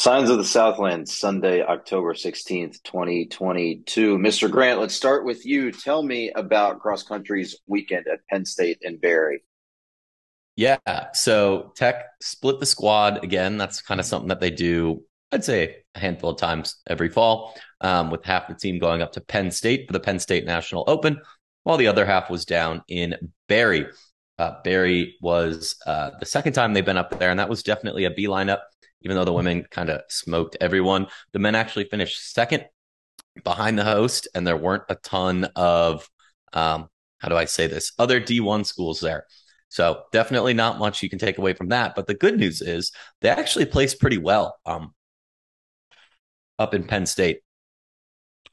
Scions of the Southland, Sunday, October 16th, 2022. Mr. Grant, let's start with you. Tell me about cross country's weekend at Penn State and Berry. Yeah. So Tech split the squad again. That's kind of something that they do, I'd say, a handful of times every fall, um, with half the team going up to Penn State for the Penn State National Open, while the other half was down in Berry. Uh, Berry was uh, the second time they've been up there, and that was definitely a B lineup even though the women kind of smoked everyone. The men actually finished second behind the host, and there weren't a ton of, um, how do I say this, other D1 schools there. So definitely not much you can take away from that. But the good news is they actually placed pretty well um, up in Penn State.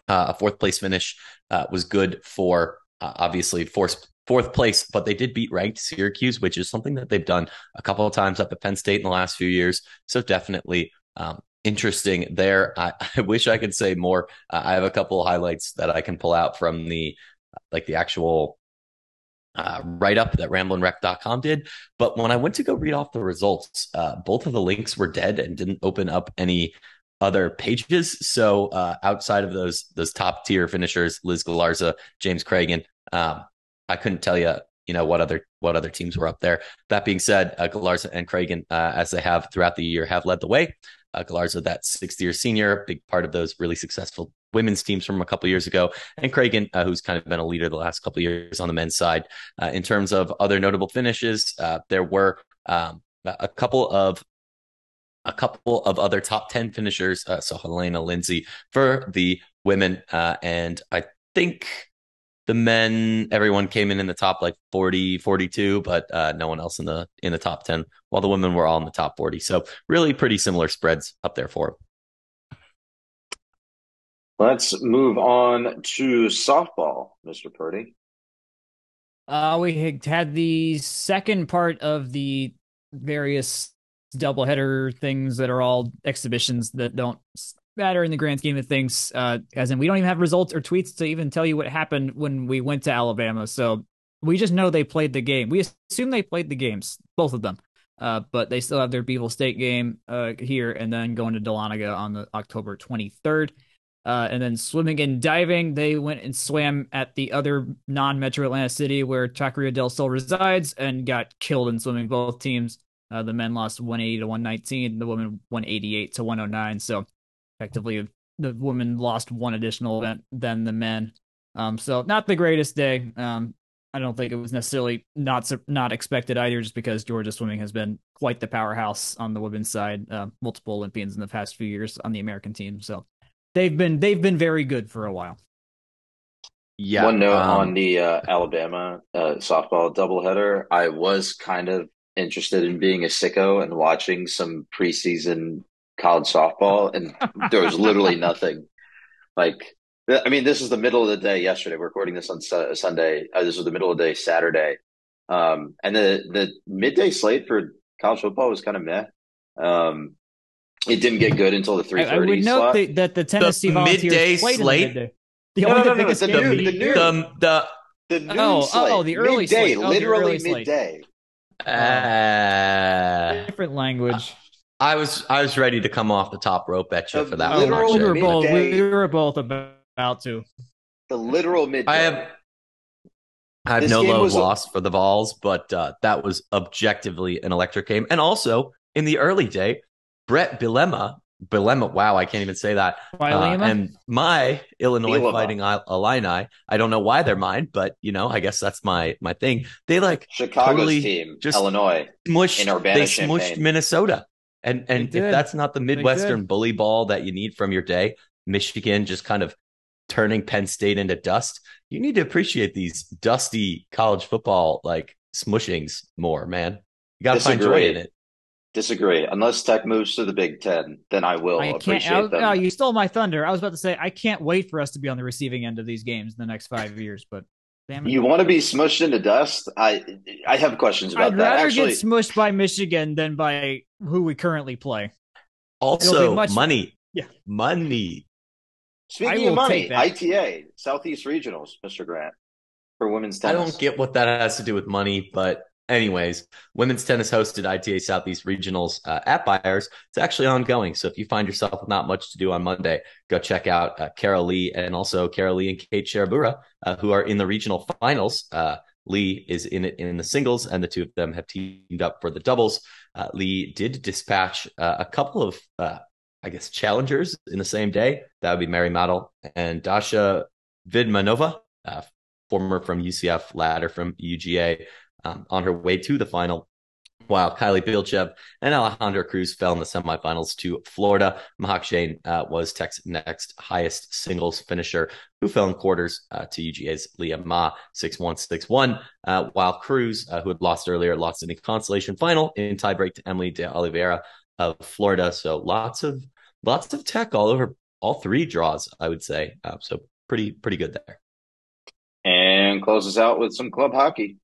Uh, a fourth place finish uh, was good for uh, obviously fourth fourth place, but they did beat ranked Syracuse, which is something that they've done a couple of times up at Penn State in the last few years. So definitely um, interesting there. I, I, wish I could say more. Uh, I have a couple of highlights that I can pull out from the like the actual uh, write up that ramblinwreck.com did. But when I went to go read off the results, uh, both of the links were dead and didn't open up any other pages. So uh, outside of those those top tier finishers, Liz Galarza, James Craigen, um, I couldn't tell you, you know, what other what other teams were up there. That being said, uh, Galarza and Craigen, uh, as they have throughout the year, have led the way. Uh, Galarza, that sixth year senior, big part of those really successful women's teams from a couple years ago, and Craigen, uh, who's kind of been a leader the last couple years on the men's side. Uh, in terms of other notable finishes, uh, there were um, a couple of a couple of other top 10 finishers. Uh, so Helena Lindsay for the women. And I think the men everyone came in in the top like 40 42 but uh, no one else in the in the top 10 while the women were all in the top 40 so really pretty similar spreads up there for them. let's move on to softball mr purdy uh we had the second part of the various doubleheader things that are all exhibitions that don't matter in the grand scheme of things. Uh, as in, we don't even have results or tweets to even tell you what happened when we went to Alabama. So we just know they played the game. We assume they played the games, both of them. Uh, but they still have their Beetle State game uh, here, and then going to Dahlonega on the October 23rd. Uh, and then swimming and diving, they went and swam at the other non-metro Atlanta city where Taqueria del Sol resides, and got killed in swimming. Both teams, uh, the men lost 180 to 119, the women 188 to 109. So effectively the women lost one additional event than the men. Um, so not the greatest day. Um, I don't think it was necessarily not not expected either, just because Georgia swimming has been quite the powerhouse on the women's side. Uh, multiple Olympians in the past few years on the American team, so they've been they've been very good for a while. Yeah. One note um, on the uh, Alabama uh, softball doubleheader. I was kind of interested in being a sicko and watching some preseason college softball, and there was literally nothing. Like, I mean, this is the middle of the day yesterday. We're recording this on su- Sunday. Uh, this was the middle of the day Saturday, um, and the the midday slate for college football was kind of meh. Um, it didn't get good until the three thirty. I, would note that, that, the Tennessee the midday slate. The, the no, no, no, no, the, new, the, new, the, the, the new oh, slate. Oh, the early midday, slate. Oh, literally midday. Uh, different language. I was I was ready to come off the top rope at you for that. Literal we were both we were both about to. The literal midday. I have I have this no love loss a- for the Vols, but uh, that was objectively an electric game. And also in the early day, Brett Bielema, Bielema, wow, I can't even say that. Uh, and my Illinois Bielema. Fighting Illini, I don't know why they're mine, but you know, I guess that's my my thing. They like Chicago's totally team, just Illinois, smushed, in Urbana, they smushed Minnesota. And and if that's not the Midwestern bully ball that you need from your day, Michigan just kind of turning Penn State into dust. You need to appreciate these dusty college football like smushings more, man. You got to find joy in it. Disagree. Unless Tech moves to the Big Ten, then I will I appreciate I, them. Oh, you stole my thunder. I was about to say I can't wait for us to be on the receiving end of these games in the next five years, but you want to be smushed into dust? I I have questions about I'd that. I'd rather Actually, get smushed by Michigan than by who we currently play. Also, much, money. Yeah, money. Speaking of money, ITA Southeast Regionals, Mr. Grant for women's tennis. I don't get what that has to do with money, but anyways, women's tennis hosted ITA Southeast Regionals uh, at Byers. It's actually ongoing. So if you find yourself with not much to do on Monday, go check out uh, Carol Lee and also Carol Lee and Kate Sharabura, uh, who are in the regional finals. Uh, Lee is in it in the singles, and the two of them have teamed up for the doubles. Uh, Lee did dispatch uh, a couple of, I guess, challengers in the same day. That would be Mary Madel and Dasha Vidmanova, former from UCF, ladder from UGA um, on her way to the final. While Kylie Bilchev and Alejandra Cruz fell in the semifinals to Florida, Mahak Jain uh, was Tech's next highest singles finisher, who fell in quarters uh, to UGA's Leah Ma 6 1 6 1. Uh, while Cruz, uh, who had lost earlier, lost in the consolation final in tiebreak to Emily de Oliveira of Florida. So lots of lots of tech all over all three draws, I would say. Uh, so pretty pretty good there. And closes out with some club hockey.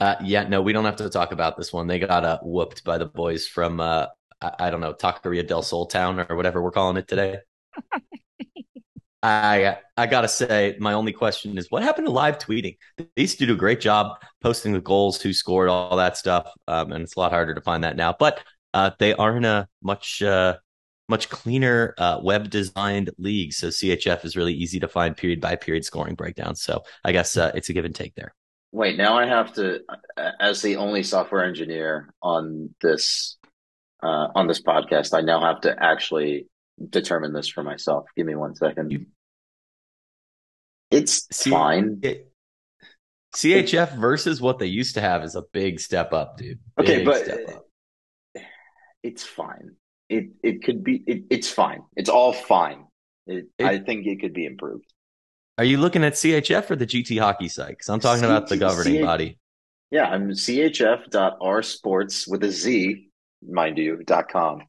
Uh, yeah, no, we don't have to talk about this one. They got uh, whooped by the boys from uh, I, I don't know Taqueria del Sol Town or whatever we're calling it today. I I gotta say, my only question is, what happened to live tweeting? These do a great job posting the goals, who scored, all that stuff, um, and it's a lot harder to find that now. But uh, they are in a much uh, much cleaner uh, web designed league, so CHF is really easy to find period by period scoring breakdowns. So I guess uh, it's a give and take there. Wait, now I have to, as the only software engineer on this uh, on this podcast, I now have to actually determine this for myself. Give me one second. It's C- fine. It, CHF versus what they used to have is a big step up, dude. Big okay, but it's fine. It it could be. It, it's fine. It's all fine. It, it, I think it could be improved. Are you looking at CHF or the GT hockey site? Because I'm talking C- about the governing C- body. Yeah, I'm chf.rsports with a Z, mind you, dot com.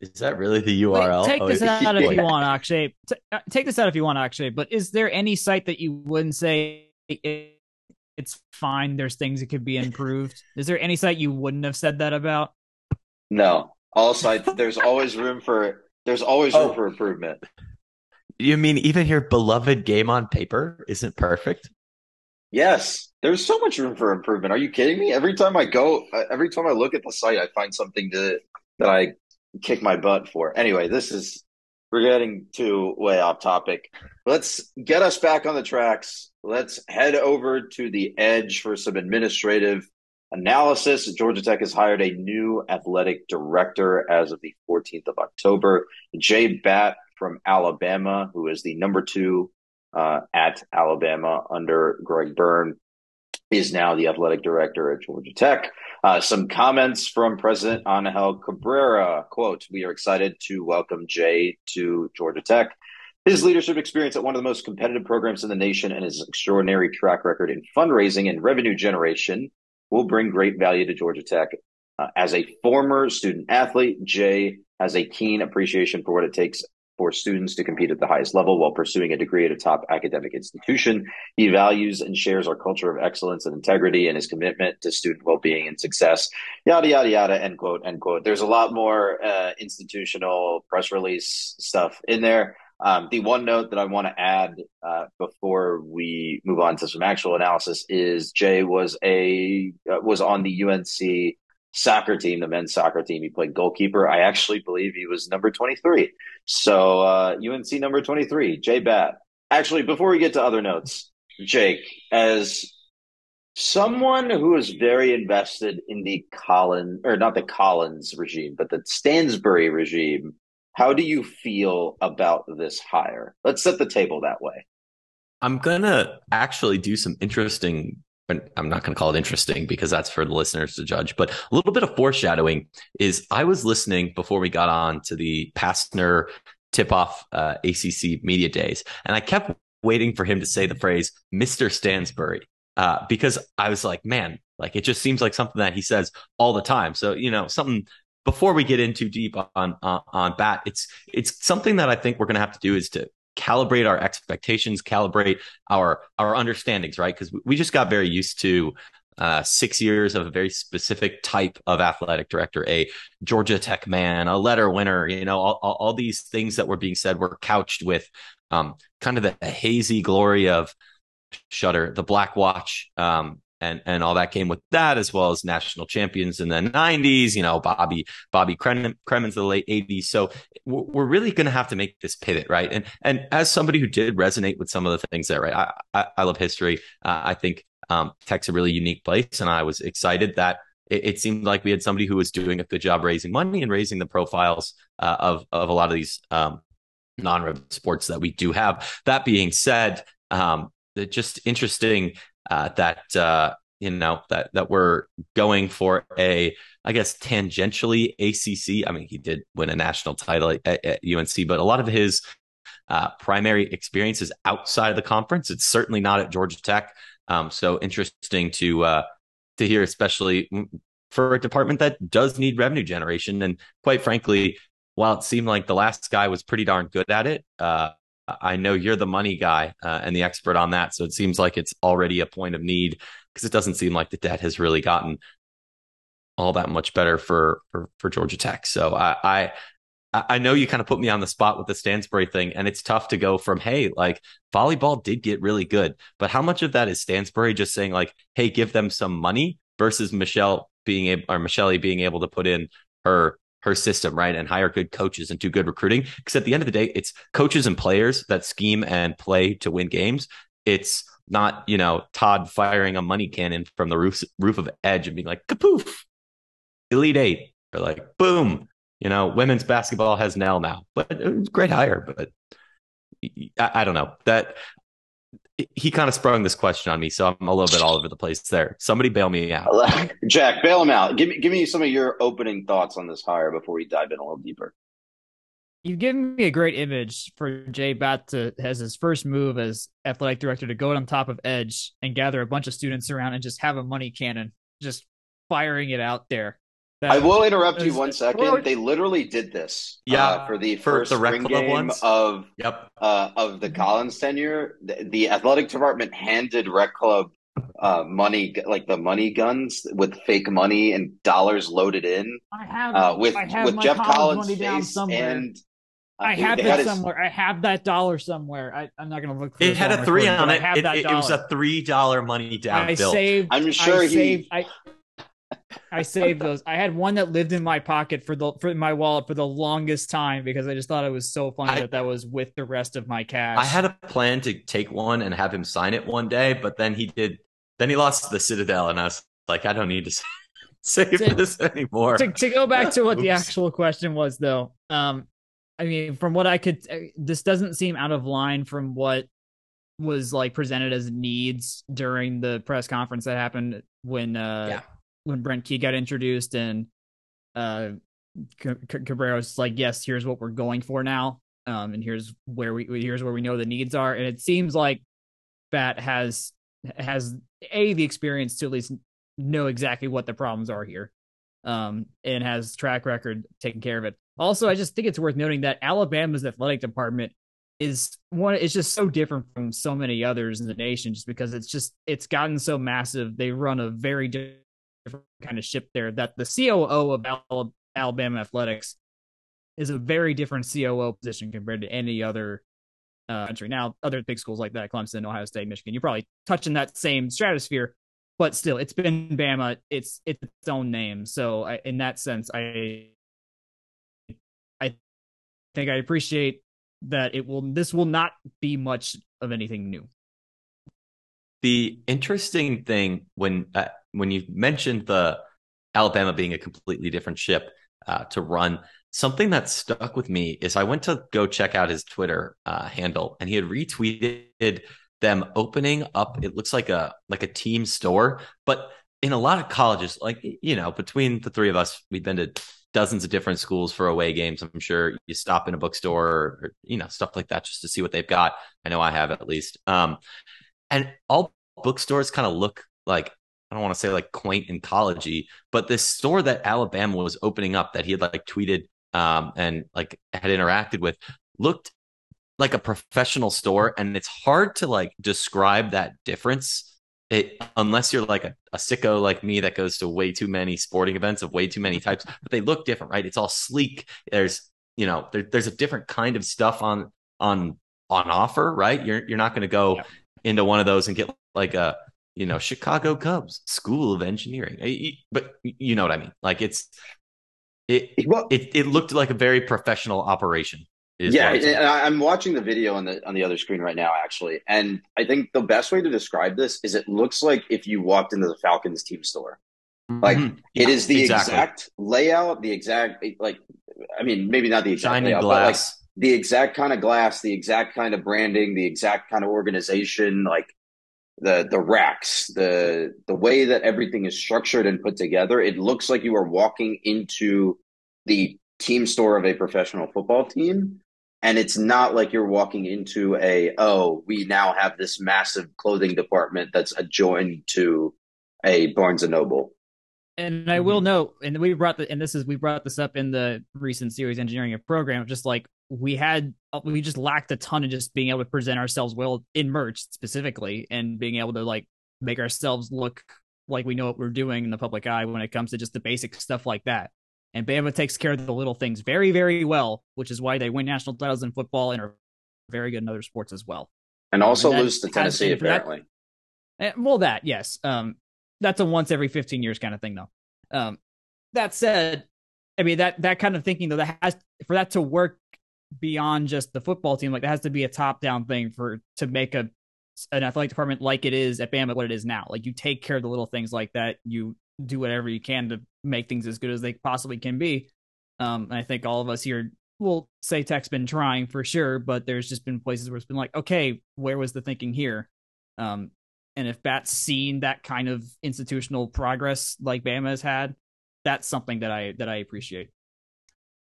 Is that really the URL? Wait, take oh, this out if you want, Akshay. Uh, take this out if you want, Akshay. But is there any site that you wouldn't say it's fine? There's things that could be improved. Is there any site you wouldn't have said that about? No, all sites. there's always room for. There's always room oh. for improvement. You mean even your beloved game on paper isn't perfect? Yes, there's so much room for improvement. Are you kidding me? Every time I go, uh, every time I look at the site, I find something to, that I kick my butt for. Anyway, this is we're getting too way off topic. Let's get us back on the tracks. Let's head over to the edge for some administrative analysis. Georgia Tech has hired a new athletic director as of the 14th of October. Jay Batt from Alabama, who is the number two uh, at Alabama under Greg Byrne, is now the athletic director at Georgia Tech. Uh, some comments from President Angel Cabrera. Quote, we are excited to welcome Jay to Georgia Tech. His leadership experience at one of the most competitive programs in the nation and his extraordinary track record in fundraising and revenue generation will bring great value to Georgia Tech. Uh, as a former student athlete, Jay has a keen appreciation for what it takes for students to compete at the highest level while pursuing a degree at a top academic institution. He values and shares our culture of excellence and integrity and his commitment to student well-being and success. Yada yada yada. End quote. End quote. There's a lot more uh, institutional press release stuff in there. Um, the one note that I want to add uh, before we move on to some actual analysis is Jay was a uh, was on the UNC soccer team, the men's soccer team. He played goalkeeper. I actually believe he was number 23. So uh, UNC number 23, Jay Batt. Actually, before we get to other notes, Jake, as someone who is very invested in the Collins, or not the Collins regime, but the Stansbury regime, how do you feel about this hire? Let's set the table that way. I'm going to actually do some interesting I'm not going to call it interesting because that's for the listeners to judge, but a little bit of foreshadowing is I was listening before we got on to the Pastner tip off uh, ACC media days, and I kept waiting for him to say the phrase Mr. Stansbury uh, because I was like, man, like it just seems like something that he says all the time. So, you know, something before we get in too deep on, on, on Batt, it's, it's something that I think we're going to have to do is to calibrate our expectations, calibrate our our understandings, right? Because we just got very used to uh, six years of a very specific type of athletic director, a Georgia Tech man, a letter winner. You know, all, all, all these things that were being said were couched with um, kind of the hazy glory of Shutter, the Black Watch, um, and and all that came with that, as well as national champions in the '90s. You know, Bobby Bobby Cremins the late '80s. So we're really going to have to make this pivot, right? And and as somebody who did resonate with some of the things there, right? I I, I love history. Uh, I think um, Tech's a really unique place, and I was excited that it, it, seemed like we had somebody who was doing a good job raising money and raising the profiles uh, of of a lot of these um, non sports that we do have. That being said, um, just interesting uh, that uh, you know that that we're going for a I guess tangentially ACC. I mean, he did win a national title at, at UNC, but a lot of his uh, primary experiences outside of the conference. It's certainly not at Georgia Tech. Um, so interesting to uh, to hear, especially for a department that does need revenue generation. And quite frankly, while it seemed like the last guy was pretty darn good at it, uh, I know you're the money guy uh, and the expert on that. So it seems like it's already a point of need because it doesn't seem like the debt has really gotten all that much better for for, for Georgia Tech. So I, I I know you kind of put me on the spot with the Stansbury thing, and it's tough to go from, hey, like volleyball did get really good, but how much of that is Stansbury just saying, like, hey, give them some money versus Michelle being able or Michelle being able to put in her her system, right, and hire good coaches and do good recruiting. Because at the end of the day, it's coaches and players that scheme and play to win games. It's not, you know, Todd firing a money cannon from the roof roof of Edge and being like, kapoof, Elite Eight, or like, boom, you know, women's basketball has Nell now, but it was great hire. But I, I don't know that he kind of sprung this question on me, so I'm a little bit all over the place there. Somebody bail me out. Jack, bail him out. Give me give me some of your opening thoughts on this hire before we dive in a little deeper. You've given me a great image for Jay Batt to as his first move as athletic director to go on top of Edge and gather a bunch of students around and just have a money cannon, just firing it out there. I will interrupt you one second. They literally did this. Uh, yeah, uh, for the for first the spring game ones? of yep uh, of the Collins tenure, the, the, athletic department handed Rec Club uh, money, like the money guns with fake money and dollars loaded in. I have uh, with have with Geoff Collins' face and. Uh, I have it somewhere. I have that dollar somewhere. I, am not going to look. it had a three on it. It, it, it, was a three dollar money down I bill. Saved, I'm sure I he. Saved, I, I saved those. I had one that lived in my pocket for the for my wallet for the longest time because I just thought it was so funny I, that that was with the rest of my cash. I had a plan to take one and have him sign it one day, but then he did. Then he lost the Citadel, and I was like, I don't need to save to, this anymore. To, to go back to what the actual question was, though, um, I mean, from what I could, uh, this doesn't seem out of line from what was like presented as needs during the press conference that happened when uh yeah when Brent Key got introduced and uh Cabrera's like, yes, here's what we're going for now. Um, and here's where we here's where we know the needs are. And it seems like Batt has has a the experience to at least know exactly what the problems are here. Um, and has track record taking care of it. Also, I just think it's worth noting that Alabama's athletic department is one it's just so different from so many others in the nation just because it's just it's gotten so massive. They run a very different kind of ship there. That the COO of Alabama athletics is a very different COO position compared to any other uh, country. Now, other big schools like that, Clemson, Ohio State, Michigan, you're probably touching that same stratosphere, but still, it's been Bama. It's it's its own name. So, I, in that sense, I I think I appreciate that it will. This will not be much of anything new. The interesting thing when uh, when you mentioned the Alabama being a completely different ship uh, to run, something that stuck with me is I went to go check out his Twitter uh, handle, and he had retweeted them opening up. It looks like a like a team store, but in a lot of colleges, like you know, between the three of us, we've been to dozens of different schools for away games. I'm sure you stop in a bookstore or, or you know stuff like that just to see what they've got. I know I have at least. Um, and all bookstores kind of look like I don't want to say like quaint and collegey, but this store that Alabama was opening up that he had like tweeted um, and like had interacted with looked like a professional store, and it's hard to like describe that difference. It, unless you're like a, a sicko like me that goes to way too many sporting events of way too many types, but they look different, right? It's all sleek. There's you know there, there's a different kind of stuff on on on offer, right? You're you're not going to go yeah. into one of those and get like a you know, Chicago Cubs School of Engineering. But you know what I mean? Like it's it well, it, it looked like a very professional operation. Yeah, I'm watching the video on the on the other screen right now, actually, and I think the best way to describe this is it looks like if you walked into the Falcons team store. Like mm-hmm. yeah, it is the exactly. exact layout, the exact like. I mean, maybe not the exact layout, glass. but like the exact kind of glass, the exact kind of branding, the exact kind of organization, like the the racks, the the way that everything is structured and put together. It looks like you are walking into the team store of a professional football team and it's not like you're walking into a oh we now have this massive clothing department that's adjoined to a barnes and noble and i will mm-hmm. note and we brought the and this is we brought this up in the recent series engineering program just like we had we just lacked a ton of just being able to present ourselves well in merch specifically and being able to like make ourselves look like we know what we're doing in the public eye when it comes to just the basic stuff like that and Bama takes care of the little things very, very well, which is why they win national titles in football and are very good in other sports as well. And also and lose to Tennessee, apparently. That, eh, well, that, yes. Um, that's a once every 15 years kind of thing, though. Um, that said, I mean, that, that kind of thinking, though, that has, for that to work beyond just the football team, like, that has to be a top down thing for, to make a, an athletic department like it is at Bama, what it is now. Like, you take care of the little things like that. You do whatever you can to make things as good as they possibly can be. Um, and I think all of us here will say Tech's been trying for sure, but there's just been places where it's been like, okay, where was the thinking here? Um, and if Batt's seen that kind of institutional progress like Bama has had, that's something that I that I appreciate.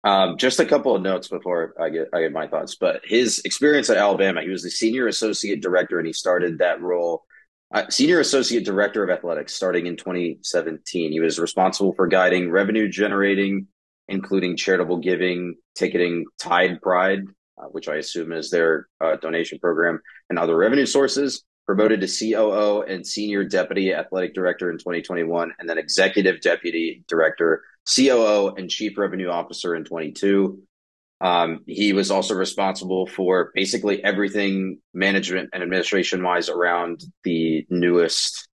Um, just a couple of notes before I get I get my thoughts. But his experience at Alabama, he was the senior associate director, and he started that role uh, Senior Associate Director of Athletics starting in 2017. He was responsible for guiding revenue generating, including charitable giving, ticketing, Tide Pride, uh, which I assume is their uh, donation program, and other revenue sources. Promoted to COO and Senior Deputy Athletic Director in 2021, and then Executive Deputy Director, COO, and Chief Revenue Officer in 22. Um, he was also responsible for basically everything management and administration wise around the newest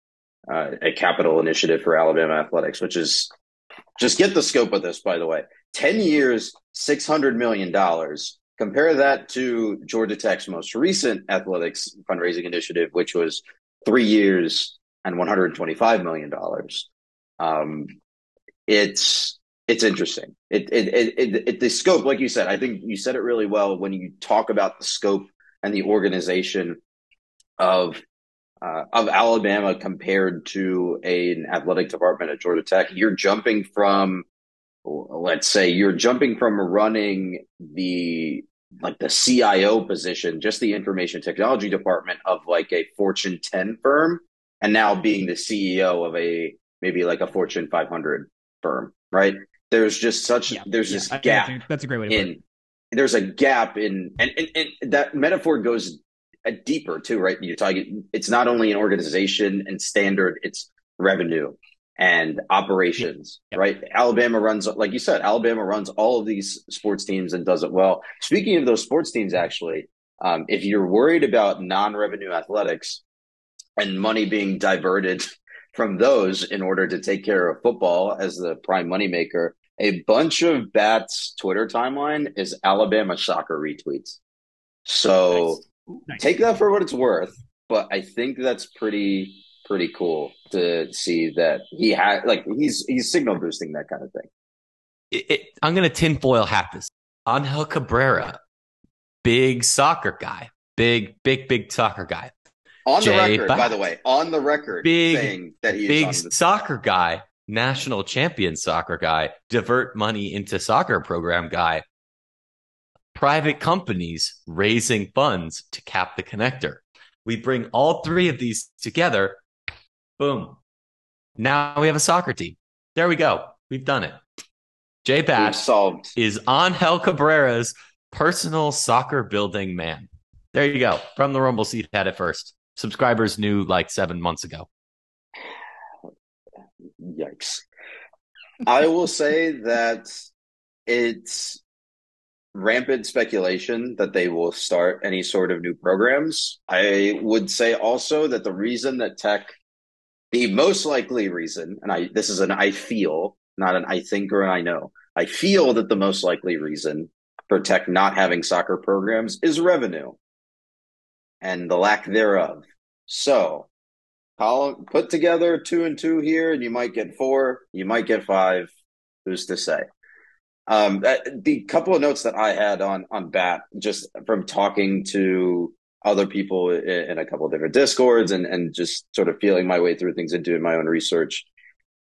uh, a capital initiative for Alabama athletics, which is just get the scope of this, by the way. 10 years, $600 million. Compare that to Georgia Tech's most recent athletics fundraising initiative, which was three years and $125 million. Um, it's it's interesting. It, it, it, it, it, the scope, like you said, I think you said it really well when you talk about the scope and the organization of uh, of Alabama compared to a, an athletic department at Georgia Tech. You're jumping from, let's say, you're jumping from running the like the CIO position, just the information technology department of like a Fortune 10 firm, and now being the CEO of a maybe like a Fortune 500 firm, right? There's just such yeah, there's yeah, this gap. That's, that's a great way to in, put it. There's a gap in and, and, and that metaphor goes deeper too, right? You're talking. It's not only an organization and standard; it's revenue and operations, yep. right? Alabama runs, like you said, Alabama runs all of these sports teams and does it well. Speaking of those sports teams, actually, um, if you're worried about non-revenue athletics and money being diverted from those in order to take care of football as the prime moneymaker, a bunch of Batt's Twitter timeline is Alabama soccer retweets. So nice. Nice. take that for what it's worth, but I think that's pretty pretty cool to see that he had like he's he's signal boosting that kind of thing. It, it, I'm gonna tinfoil hat this. Angel Cabrera, big soccer guy, big big big soccer guy. On Jay the record, by the way, on the record, big, saying that he's big soccer guy national champion soccer guy, divert money into soccer program guy, private companies raising funds to cap the connector. We bring all three of these together. Boom. Now we have a soccer team. There we go. We've done it. Jay Batt solved. is Angel Cabrera's personal soccer building man. There you go. From the Rumble seat had it first. Subscribers knew like seven months ago. Yikes. I will say that it's rampant speculation that they will start any sort of new programs. I would say also that the reason that Tech the most likely reason, and I this is an I feel, not an I think or an I know. I feel that the most likely reason for Tech not having soccer programs is revenue and the lack thereof. So, I'll put together two and two here, and you might get four, you might get five. Who's to say? Um, the couple of notes that I had on on Batt, just from talking to other people in, a couple of different discords and and just sort of feeling my way through things and doing my own research.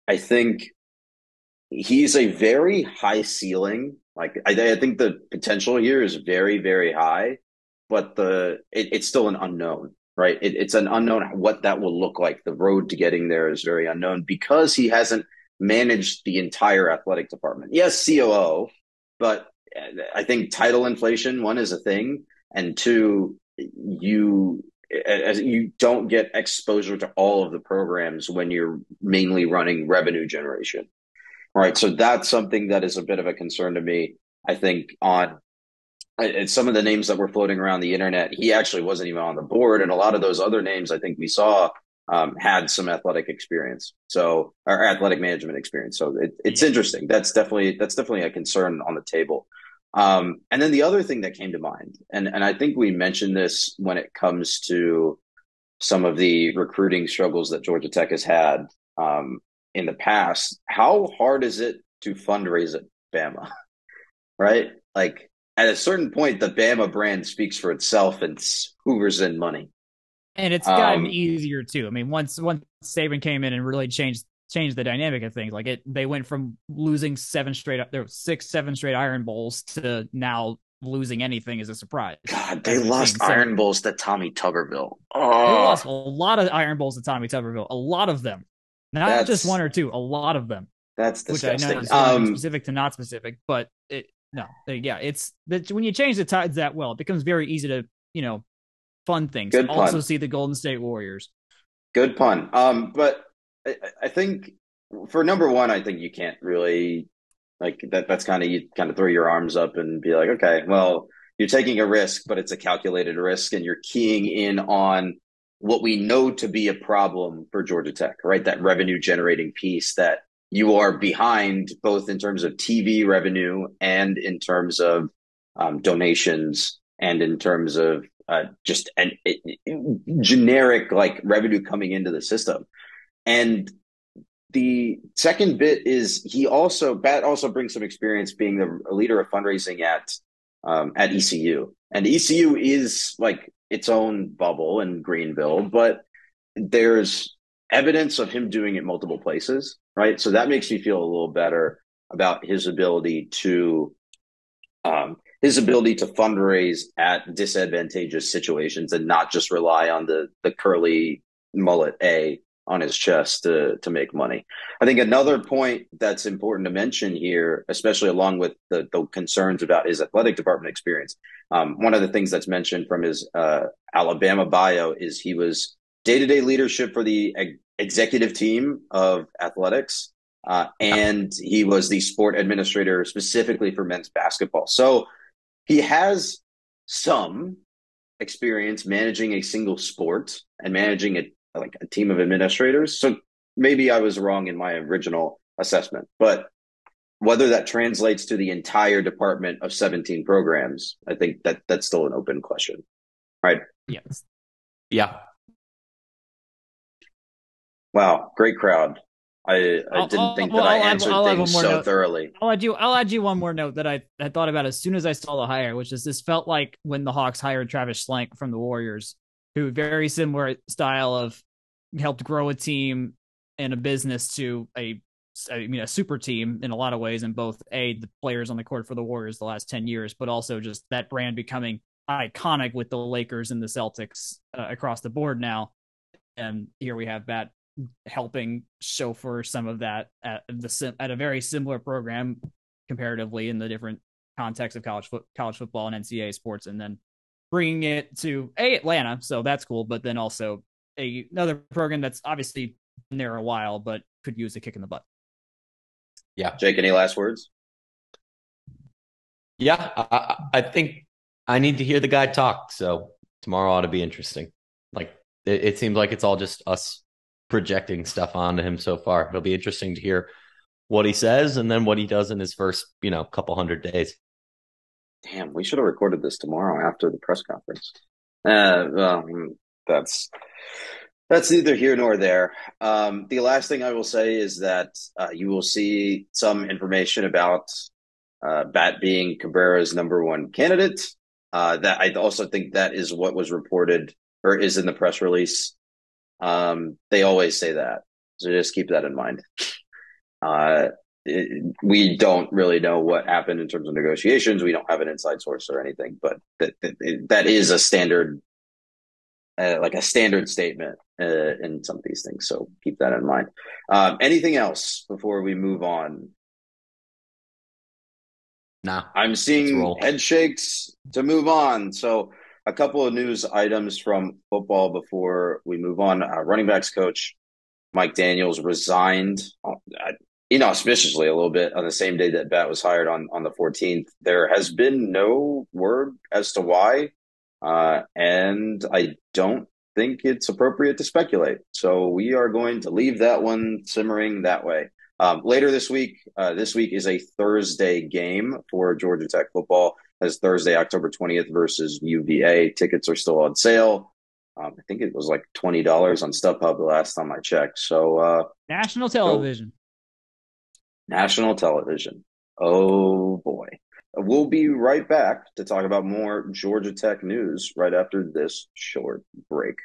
I think he's a very high ceiling. Like I, I think the potential here is very very high, but the it, it's still an unknown, right? It, it's an unknown what that will look like. The road to getting there is very unknown because he hasn't managed the entire athletic department. Yes, COO, but I think title inflation one is a thing, and two, you as you don't get exposure to all of the programs when you're mainly running revenue generation. Right. So that's something that is a bit of a concern to me. I think on some of the names that were floating around the internet, he actually wasn't even on the board. And a lot of those other names I think we saw um, had some athletic experience. So, or athletic management experience. So it, it's interesting. That's definitely, that's definitely a concern on the table. Um, and then the other thing that came to mind, and, and I think we mentioned this when it comes to some of the recruiting struggles that Georgia Tech has had um, in the past. How hard is it to fundraise at Bama? right? Like at a certain point, the Bama brand speaks for itself and hoovers in money. And it's gotten um, easier too. I mean, once once Saban came in and really changed changed the dynamic of things. Like it, they went from losing seven straight up, there were six, seven straight Iron Bowls to now losing anything is a surprise. God, they lost Iron Bowls to Tommy Tuberville. Oh. They lost a lot of Iron Bowls to Tommy Tuberville. A lot of them, not that's, just one or two. A lot of them. That's disgusting. Which I know is um, specific to not specific, but it no, yeah, it's that when you change the tides that well, it becomes very easy to you know fun things. Good also see the Golden State Warriors. Good pun. Um, but I, I think for number one, I think you can't really like that. That's kind of you kind of throw your arms up and be like, okay, well, you're taking a risk, but it's a calculated risk, and you're keying in on what we know to be a problem for Georgia Tech, right? That revenue generating piece that you are behind both in terms of TV revenue and in terms of um, donations and in terms of uh, just an it, generic like revenue coming into the system. And the second bit is he also Batt also brings some experience being the leader of fundraising at um, at ECU, and ECU is like its own bubble in Greenville, but there's evidence of him doing it multiple places, right? So that makes me feel a little better about his ability to um, his ability to fundraise at disadvantageous situations and not just rely on the the curly mullet A on his chest to to make money. I think another point that's important to mention here, especially along with the, the concerns about his athletic department experience, um, one of the things that's mentioned from his uh, Alabama bio is he was day to day leadership for the eg- executive team of athletics, uh, and he was the sport administrator specifically for men's basketball. So he has some experience managing a single sport and managing a like a team of administrators. So maybe I was wrong in my original assessment, but whether that translates to the entire department of 17 programs, I think that that's still an open question. Right. Yes. Yeah. Wow. Great crowd. I, I didn't I'll, think that I answered I'll, I'll things so note. thoroughly. I'll add you. I'll add you one more note that I, I thought about as soon as I saw the hire, which is this felt like when the Hawks hired Travis Schlenk from the Warriors, who very similar style of helped grow a team and a business to a I mean a super team in a lot of ways and both a the players on the court for the Warriors the last 10 years but also just that brand becoming iconic with the Lakers and the Celtics uh, across the board now. And here we have that helping chauffeur some of that at the at a very similar program comparatively in the different context of college college football and NCAA sports and then bringing it to a Atlanta so that's cool but then also a, another program that's obviously been there a while, but could use a kick in the butt. Yeah. Jake, any last words? Yeah, I, I think I need to hear the guy talk. So tomorrow ought to be interesting. Like it, it seems like it's all just us projecting stuff onto him so far. It'll be interesting to hear what he says and then what he does in his first, you know, couple hundred days. Damn, we should have recorded this tomorrow after the press conference. Uh, well, that's that's neither here nor there. Um, the last thing I will say is that uh, you will see some information about uh, Batt being Cabrera's number one candidate. Uh, that I also think that is what was reported or is in the press release. Um, they always say that, so just keep that in mind. It, we don't really know what happened in terms of negotiations. We don't have an inside source or anything, but that that, that is a standard, uh, like a standard statement uh, in some of these things. So keep that in mind. Um, anything else before we move on? Nah, I'm seeing head shakes to move on. So a couple of news items from football before we move on. Uh, running backs coach Mike Daniels resigned inauspiciously a little bit on the same day that Batt was hired on on the 14th. There has been no word as to why, uh, and I don't think it's appropriate to speculate. So we are going to leave that one simmering that way. Um, later this week, uh, this week is a Thursday game for Georgia Tech football. As Thursday, October 20th versus UVA. Tickets are still on sale. Um, I think it was like twenty dollars on StubHub the last time I checked. So uh, national television. National television. Oh boy. We'll be right back to talk about more Georgia Tech news right after this short break.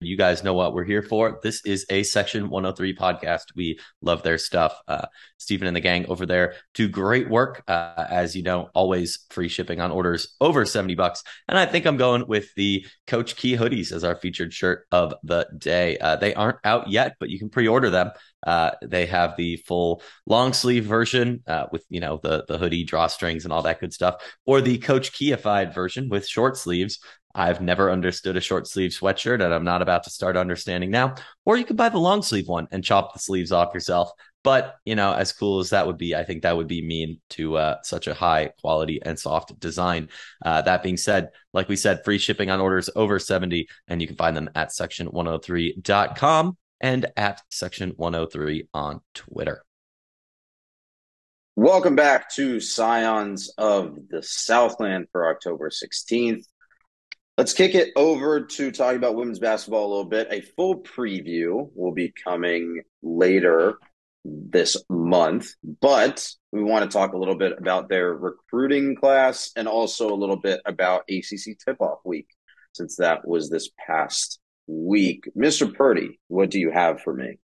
You guys know what we're here for. This is a Section 103 podcast. We love their stuff. Uh, Stephen and the gang over there do great work. Uh, as you know, always free shipping on orders over 70 bucks. And I think I'm going with the Coach Key hoodies as our featured shirt of the day. Uh, they aren't out yet, but you can pre order them. Uh, they have the full long sleeve version uh, with you know the the hoodie drawstrings and all that good stuff, or the Coach Keyified version with short sleeves I've never understood a short sleeve sweatshirt and I'm not about to start understanding now. Or you could buy the long sleeve one and chop the sleeves off yourself. But, you know, as cool as that would be, I think that would be mean to uh, such a high quality and soft design. Uh, that being said, like we said, free shipping on orders over 70, and you can find them at section103.com and at section 103 on Twitter. Welcome back to Scions of the Southland for October 16th. Let's kick it over to talking about women's basketball a little bit. A full preview will be coming later this month, but we want to talk a little bit about their recruiting class and also a little bit about ACC tip off week since that was this past week. Mr. Purdy, what do you have for me?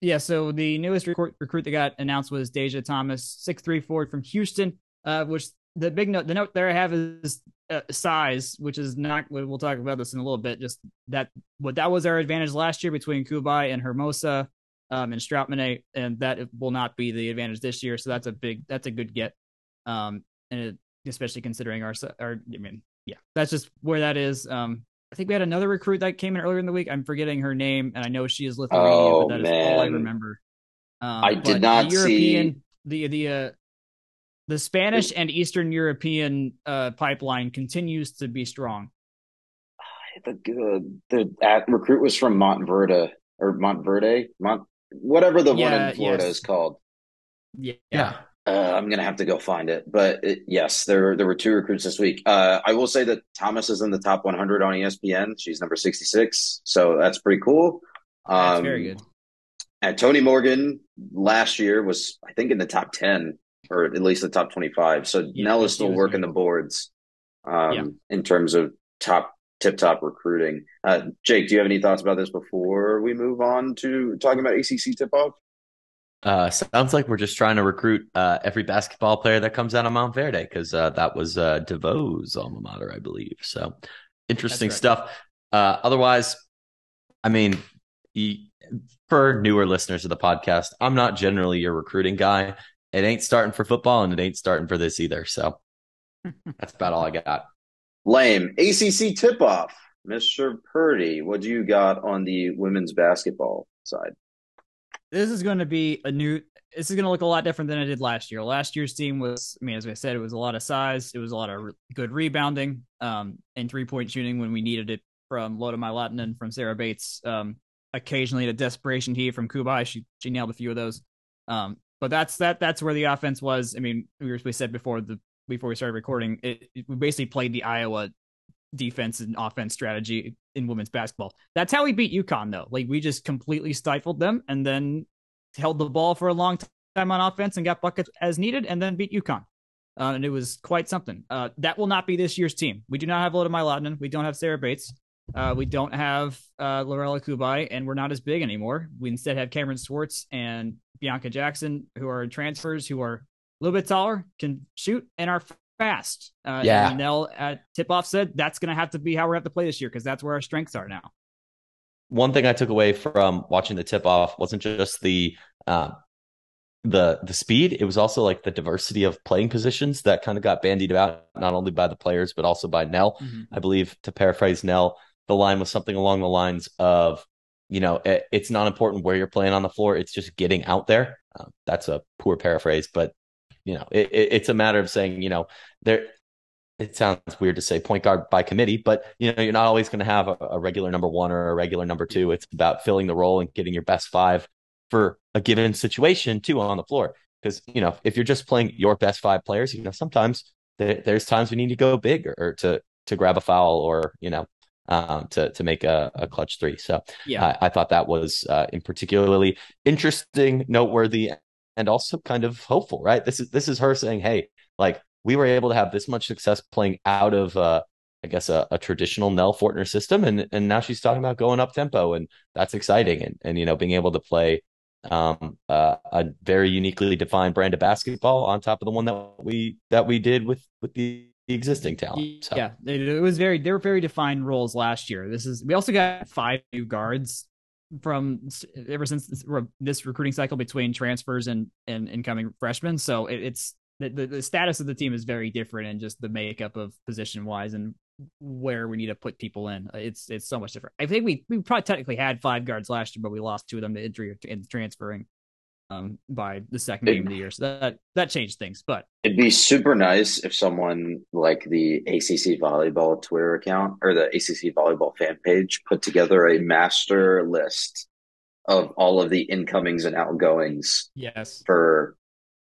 Yeah, so the newest recruit, recruit that got announced was Deja Thomas, six three forward from Houston, uh, which the big note, the note there I have is uh, size, which is not. We'll talk about this in a little bit. Just that what that was our advantage last year between Cubaj and Hermosa, um, and Stroutman, and that will not be the advantage this year. So that's a big, that's a good get, um, and it, especially considering our, our, I mean, yeah, that's just where that is. Um, I think we had another recruit that came in earlier in the week. I'm forgetting her name, and I know she is Lithuanian, oh, but that man. is all I remember. Um, I did not the European, see the the uh, the Spanish and Eastern European uh, pipeline continues to be strong. The the, the at, recruit was from Montverde or Montverde, Mont whatever the yeah, one in Florida yes. is called. Yeah. Yeah. Uh, I'm gonna have to go find it, but it, yes, there there were two recruits this week. Uh, I will say that Thomas is in the top 100 on ESPN. She's number 66, so that's pretty cool. Um, that's very good. And Tonie Morgan last year was, I think, in the top 10 or at least the top 25. So yeah, Nell is still working the boards um, yeah. in terms of top tip top recruiting. Uh, Jake, do you have any thoughts about this before we move on to talking about ACC tip off? Uh, sounds like we're just trying to recruit uh, every basketball player that comes out of Mount Verde because uh, that was uh, DeVoe's alma mater, I believe. So interesting right. stuff. Uh, otherwise, I mean, he, for newer listeners of the podcast, I'm not generally your recruiting guy it ain't starting for football and it ain't starting for this either. So that's about all I got. Lame. ACC tip off. Mr. Purdy, what do you got on the women's basketball side? This is going to be a new. This is going to look a lot different than it did last year. Last year's team was, I mean, as I said, it was a lot of size. It was a lot of re- good rebounding um, and three point shooting when we needed it from Lotta-Maj Lahtinen from Sarah Bates. Um, occasionally a desperation heave from Cubaj. She she nailed a few of those. Um, but that's that that's where the offense was. I mean, we, we said before the before we started recording, it, it, we basically played the Iowa defense and offense strategy in women's basketball. That's how we beat UConn, though. Like we just completely stifled them and then held the ball for a long time on offense and got buckets as needed, and then beat UConn. Uh, and it was quite something. Uh, that will not be this year's team. We do not have Lotta-Maj Lahtinen. We don't have Sarah Bates. Uh, we don't have uh, Lorela Cubaj, and we're not as big anymore. We instead have Cameron Swartz and Bianca Jackson, who are transfers, who are a little bit taller, can shoot, and are fast. Uh, yeah. And Nell at tip off said that's going to have to be how we're going to have to play this year because that's where our strengths are now. One thing I took away from watching the tip off wasn't just the uh, the the speed; it was also like the diversity of playing positions that kind of got bandied about not only by the players but also by Nell. Mm-hmm. I believe to paraphrase Nell, the line was something along the lines of, you know, it, it's not important where you're playing on the floor; it's just getting out there. Uh, that's a poor paraphrase, but you know, it, it, it's a matter of saying, you know, there. It sounds weird to say point guard by committee, but you know, you're not always going to have a, a regular number one or a regular number two. It's about filling the role and getting your best five for a given situation too on the floor. Because you know, if you're just playing your best five players, you know, sometimes there, there's times we need to go big or, or, to to grab a foul or you know um, to to make a, a clutch three. So yeah, I, I thought that was uh, in particularly interesting, noteworthy, and also kind of hopeful, right? This is this is her saying, "Hey, like we were able to have this much success playing out of, uh, I guess, a, a, traditional Nell Fortner system, and and now she's talking about going up tempo, and that's exciting, and and you know being able to play um, uh, a very uniquely defined brand of basketball on top of the one that we that we did with with the existing talent. So. Yeah, it, it was very they were very defined roles last year. This is we also got five new guards from ever since this, this, recruiting cycle between transfers and, and incoming freshmen. So it, it's the, the, the status of the team is very different and just the makeup of position wise and where we need to put people in. It's it's so much different. I think we we probably technically had five guards last year, but we lost two of them to injury and transferring um, by the second game of the year. So that that changed things. But it'd be super nice if someone like the ACC volleyball Twitter account or the ACC volleyball fan page put together a master list of all of the incomings and outgoings. Yes. For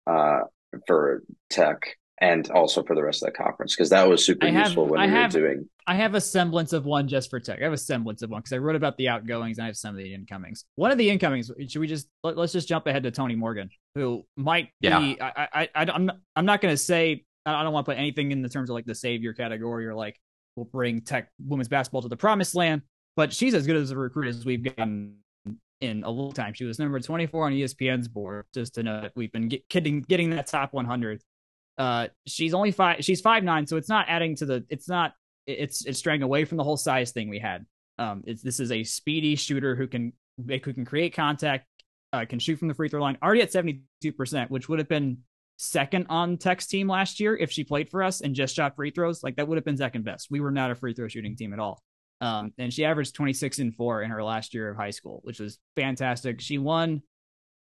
uh for tech and also for the rest of the conference because that was super have, useful when I we have, were doing. I have a semblance of one just for tech. I have a semblance of one because I wrote about the outgoings and I have some of the incomings. One of the incomings, should we just let, us just jump ahead to Tonie Morgan, who might yeah. be. I, I, I, I'm not, I'm not going to say I don't want to put anything in the terms of like the savior category or like we'll bring tech women's basketball to the promised land, but she's as good as a recruit as we've gotten in a long time. She was number 24 on ESPN's board, just to know that we've been get, getting getting that top 100 uh, she's only five. She's five nine, so it's not adding to the. It's not. It's it's straying away from the whole size thing we had. Um, it's this is a speedy shooter who can who can create contact, uh, can shoot from the free throw line. Already at seventy two percent, which would have been second on Tech's team last year if she played for us and just shot free throws. Like that would have been second best. We were not a free throw shooting team at all. Um, and she averaged 26 and four in her last year of high school, which was fantastic. She won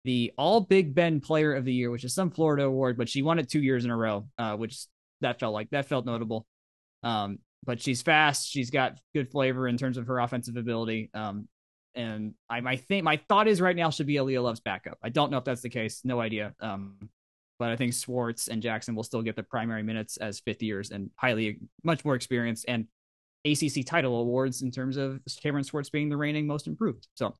the All Big Bend Player of the Year, which is some Florida award, but she won it two years in a row, uh, which that felt like that felt notable. Um, but she's fast. She's got good flavor in terms of her offensive ability. Um, and I, I think my thought is right now should be Eylia Love's backup. I don't know if that's the case. No idea. Um, but I think Swartz and Jackson will still get the primary minutes as fifth years and highly much more experienced and ACC title awards in terms of Cameron Swartz being the reigning most improved. So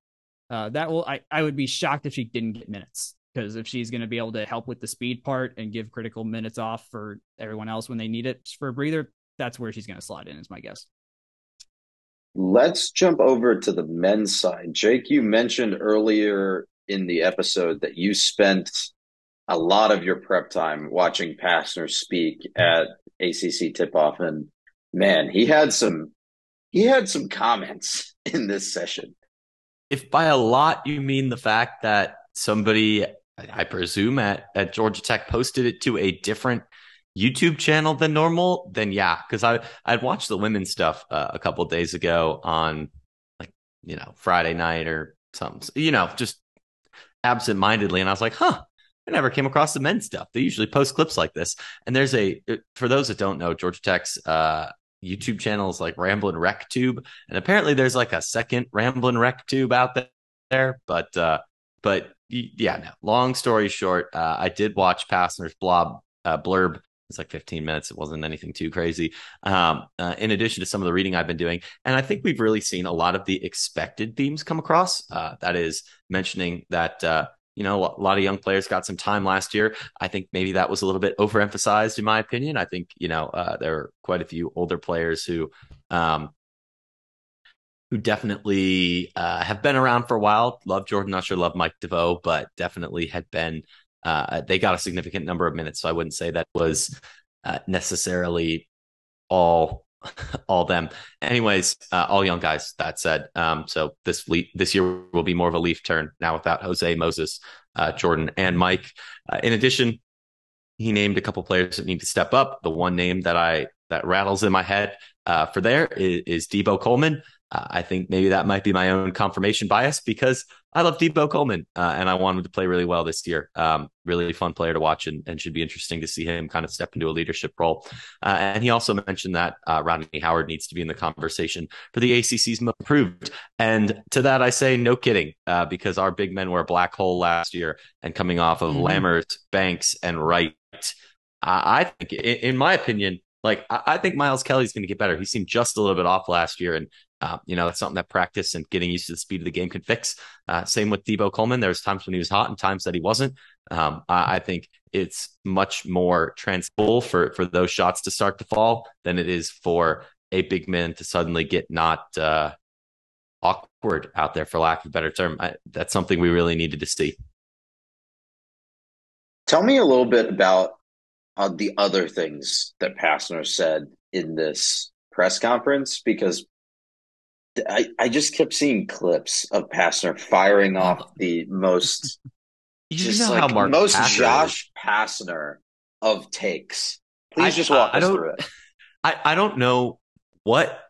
uh, that will I, I would be shocked if she didn't get minutes because if she's going to be able to help with the speed part and give critical minutes off for everyone else when they need it for a breather, that's where she's going to slide in, is my guess. Let's jump over to the men's side. Jake, you mentioned earlier in the episode that you spent a lot of your prep time watching Pastner speak at ACC tip off, and man, he had some he had some comments in this session if by a lot you mean the fact that somebody, I presume at, at Georgia Tech posted it to a different YouTube channel than normal, then yeah, because I I'd watched the women's stuff uh, a couple days ago on like you know Friday night or something, you know, just absent-mindedly, and I was like, huh. I never came across the men's stuff. They usually post clips like this. And there's a, for those that don't know, Georgia Tech's uh, YouTube channels like Ramblin' Wreck Tube, and apparently there's like a second Ramblin' Wreck Tube out there, but uh, but yeah, no. Long story short, uh, I did watch Pastner's blob uh, blurb. It's like 15 minutes. It wasn't anything too crazy. Um, uh, in addition to some of the reading I've been doing, and I think we've really seen a lot of the expected themes come across. Uh, that is mentioning that uh, you know, a lot of young players got some time last year. I think maybe that was a little bit overemphasized, in my opinion. I think you know uh, there are quite a few older players who um, who definitely uh, have been around for a while. Love Jordan Usher, love Mike DeVoe, but definitely had been. Uh, they got a significant number of minutes, so I wouldn't say that was uh, necessarily all all them. Anyways, uh, all young guys. That said, um, so this this year will be more of a leaf turn now without Jose, Moses, uh, Jordan, and Mike. Uh, in addition, he named a couple players that need to step up. The one name that I that rattles in my head uh, for there is, is Deebo Coleman. I think maybe that might be my own confirmation bias because I love Deebo Coleman uh, and I want him to play really well this year. Um, really fun player to watch and, and, should be interesting to see him kind of step into a leadership role. Uh, and he also mentioned that uh, Rodney Howard needs to be in the conversation for the ACC's most improved. And to that, I say no kidding uh, because our big men were a black hole last year and coming off of mm-hmm. Lammers, Banks, and Wright. I think, in my opinion, like I think Miles Kelly's going to get better. He seemed just a little bit off last year, and uh, you know, it's something that practice and getting used to the speed of the game can fix. Uh, same with Deebo Coleman. There's times when he was hot and times that he wasn't. Um, I, I, think it's much more transferable for for those shots to start to fall than it is for a big man to suddenly get not uh, awkward out there, for lack of a better term. I, that's something we really needed to see. Tell me a little bit about uh, the other things that Pastner said in this press conference because I, I just kept seeing clips of Pastner firing off the most you just know like how Mark most Josh Pastner of takes. Please I, just walk I, us through it. I, I don't know what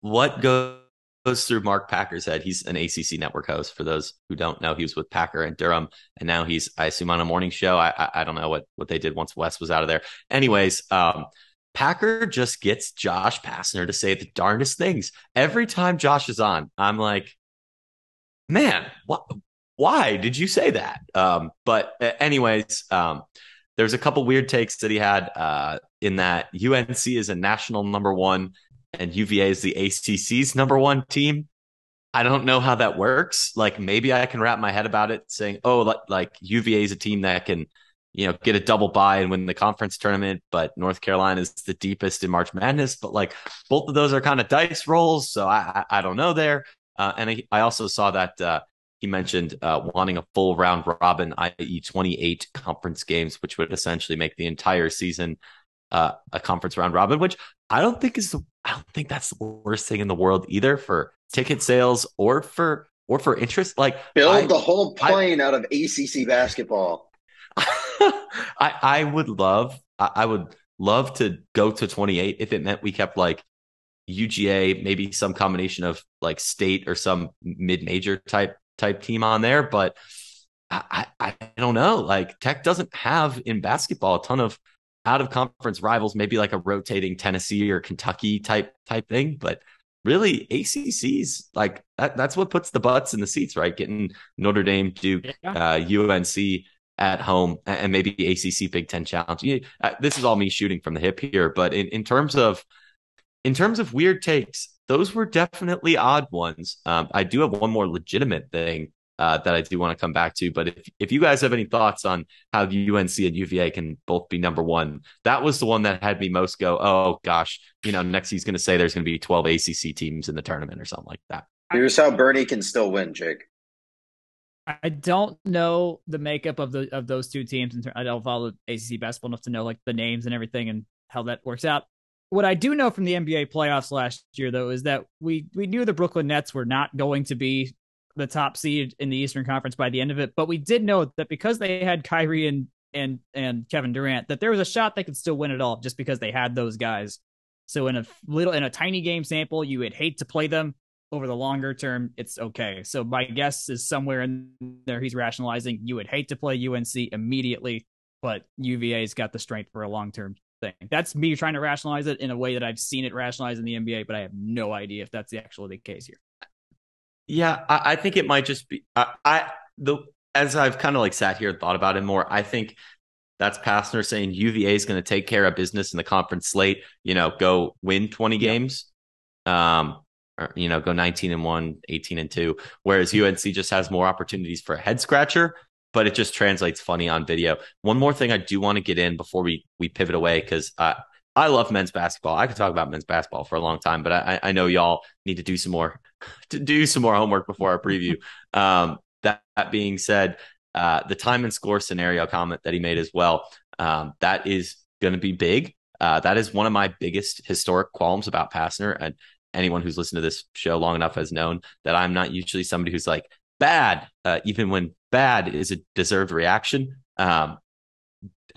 what goes through Mark Packer's head. He's an ACC network host. For those who don't know, he was with Packer and Durham, and now he's I assume on a morning show. I I, I don't know what what they did once Wes was out of there. Anyways, um, Packer just gets Josh Pastner to say the darndest things. Every time Josh is on, I'm like, man, what? Why did you say that? Um, but anyways, um, there's a couple weird takes that he had uh, in that UNC is a national number one and UVA is the ACC's number one team. I don't know how that works. Like maybe I can wrap my head about it saying, oh, like, like UVA is a team that can you know, get a double bye and win the conference tournament, but North Carolina is the deepest in March Madness. But like both of those are kind of dice rolls, so I I, I don't know there. Uh, and I, I, also saw that uh, he mentioned uh, wanting a full round robin, i.e., 28 conference games, which would essentially make the entire season uh, a conference round robin. Which I don't think is the, I don't think that's the worst thing in the world either for ticket sales or for or for interest. Like build I, the whole plane out of ACC basketball. I I I would love I, I would love to go to 28 if it meant we kept like UGA, maybe some combination of like state or some mid-major type type team on there, but I, I, I don't know. Like Tech doesn't have in basketball a ton of out of conference rivals, maybe like a rotating Tennessee or Kentucky type type thing, but really ACC's like that, that's what puts the butts in the seats, right? Getting Notre Dame, Duke, yeah. uh, UNC at home and maybe ACC Big Ten Challenge. Uh, this is all me shooting from the hip here, but in, in terms of in terms of weird takes, those were definitely odd ones. Um, I do have one more legitimate thing uh, that I do want to come back to, but if if you guys have any thoughts on how UNC and UVA can both be number one, that was the one that had me most go, oh gosh, you know, next he's going to say there's going to be 12 ACC teams in the tournament or something like that. Here's how Bernie can still win, Jake. I don't know the makeup of the of those two teams. And I don't follow ACC basketball enough to know like the names and everything and how that works out. What I do know from the NBA playoffs last year, though, is that we we knew the Brooklyn Nets were not going to be the top seed in the Eastern Conference by the end of it, but we did know that because they had Kyrie and and and Kevin Durant, that there was a shot they could still win it all just because they had those guys. So in a little in a tiny game sample, you would hate to play them over the longer term, it's okay. So my guess is somewhere in there he's rationalizing you would hate to play UNC immediately, but UVA's got the strength for a long term thing. That's me trying to rationalize it in a way that I've seen it rationalized in the NBA, but I have no idea if that's the actually the case here. Yeah, I, I think it might just be I, I the as I've kind of like sat here and thought about it more. I think that's Pastner saying UVA is going to take care of business in the conference slate. You know, go win 20 yeah. games. Um, or, you know, go 19 and 1, 18 and 2. Whereas UNC just has more opportunities for a head scratcher, but it just translates funny on video. One more thing I do want to get in before we we pivot away because uh, I love men's basketball. I could talk about men's basketball for a long time, but I, I know y'all need to do some more to do some more homework before our preview. Um, that, that being said, uh, the time and score scenario comment that he made as well. Um, that is going to be big. Uh, that is one of my biggest historic qualms about Pastner. And anyone who's listened to this show long enough has known that I'm not usually somebody who's like bad, uh, even when bad is a deserved reaction. Um,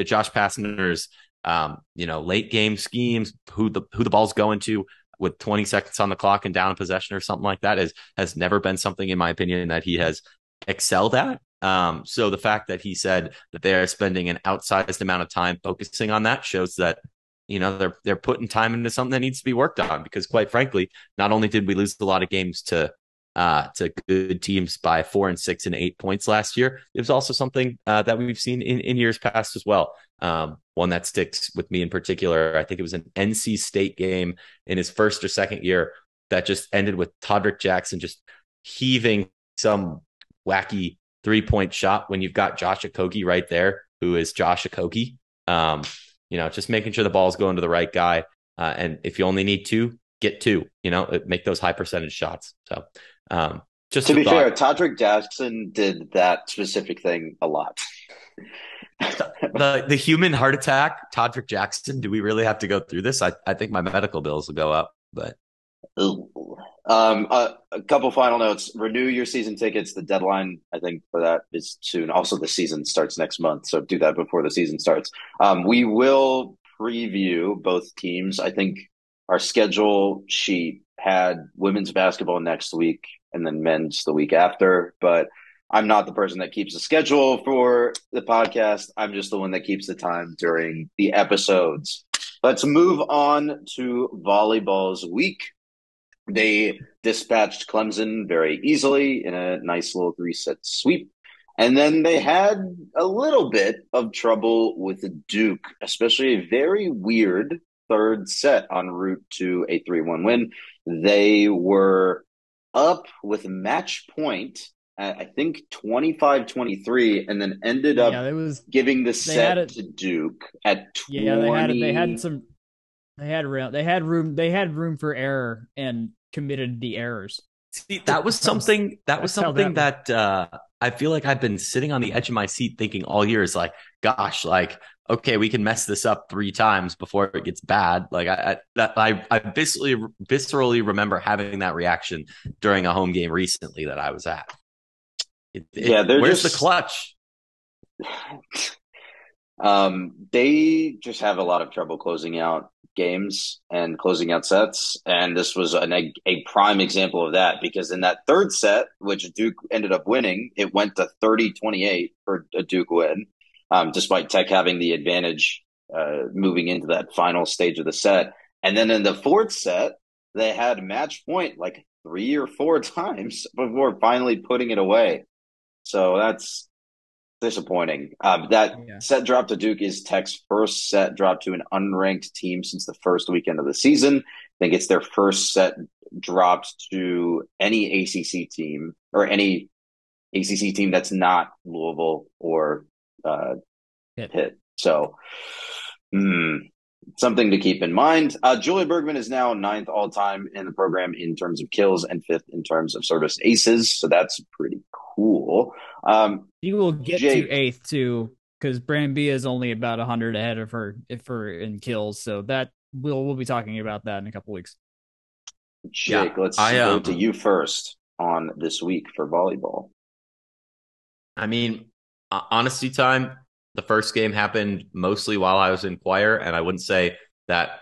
Josh Pastner's, um, you know, late game schemes, who the who the ball's going to with 20 seconds on the clock and down in possession or something like that is has never been something, in my opinion, that he has excelled at. Um, so the fact that he said that they're spending an outsized amount of time focusing on that shows that you know they're they're putting time into something that needs to be worked on because quite frankly not only did we lose a lot of games to uh, to good teams by four and six and eight points last year it was also something uh, that we've seen in, in years past as well. Um, one that sticks with me in particular i think it was an nc state game in his first or second year that just ended with Tadric Jackson just heaving some wacky three point shot when you've got josh okogie right there who is josh okogie. Um, you know, just making sure the ball's going to the right guy. Uh, and if you only need two, get two, you know, make those high percentage shots. So, um, just to be thought. fair, Tadric Jackson did that specific thing a lot. the the human heart attack, Tadric Jackson. Do we really have to go through this? I, I think my medical bills will go up, but um, a couple final notes. Renew your season tickets. The deadline, I think, for that is soon. Also, the season starts next month, so do that before the season starts. Um, we will preview both teams. I think our schedule sheet had women's basketball next week and then men's the week after, but I'm not the person that keeps the schedule for the podcast. I'm just the one that keeps the time during the episodes. Let's move on to volleyball's week. They dispatched Clemson very easily in a nice little three set sweep. And then they had a little bit of trouble with Duke, especially a very weird third set en route to a 3 1 win. They were up with match point at, I think 25 23, and then ended up yeah, was, giving the set a, to Duke at 20. Yeah, they had, they had some they had room. They had room. They had room for error and committed the errors. See, that was something. That was something that, that uh, I feel like I've been sitting on the edge of my seat thinking all year. Is like, gosh, like, okay, we can mess this up three times before it gets bad. Like, I, I, I, I viscerally, viscerally remember having that reaction during a home game recently that I was at. It, it, yeah, where's just... the clutch? Um, they just have a lot of trouble closing out games and closing out sets. And this was an, a, a prime example of that because in that third set, which Duke ended up winning, it went to 30 28 for a Duke win, um, despite Tech having the advantage uh, moving into that final stage of the set. And then in the fourth set, they had match point like three or four times before finally putting it away. So that's disappointing. Um, that yeah. set drop to Duke is Tech's first set drop to an unranked team since the first weekend of the season. I think it's their first set dropped to any ACC team or any ACC team that's not Louisville or uh, Pitt. Pitt. So, hmm, something to keep in mind. Uh, Julia Bergman is now ninth all time in the program in terms of kills and fifth in terms of service aces. So that's pretty cool. Um, you will get Jake, to eighth too, because Brandon Bia is only about hundred ahead of her if her in kills. So that we'll we'll be talking about that in a couple weeks. Jake, yeah, let's I, go um, to you first on this week for volleyball. I mean, honesty time. The first game happened mostly while I was in choir, and I wouldn't say that.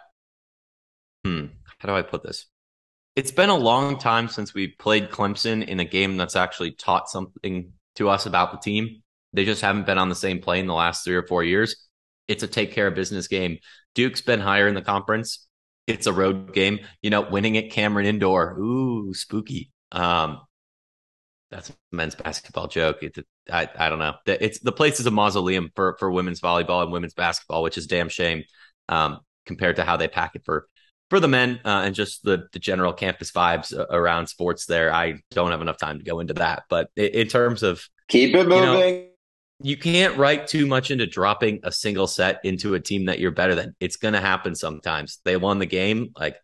Hmm, how do I put this? It's been a long time since we played Clemson in a game that's actually taught something to us about the team. They just haven't been on the same plane the last three or four years. It's a take care of business game. Duke's been higher in the conference. It's a road game. You know, winning at Cameron Indoor. Ooh, spooky. Um, that's a men's basketball joke. It's I, I don't know. It's the place is a mausoleum for for women's volleyball and women's basketball, which is damn shame um, compared to how they pack it for for the men uh, and just the the general campus vibes around sports. There, I don't have enough time to go into that. But in, in terms of keep it moving. You, know, you can't write too much into dropping a single set into a team that you're better than. It's going to happen sometimes. They won the game. Like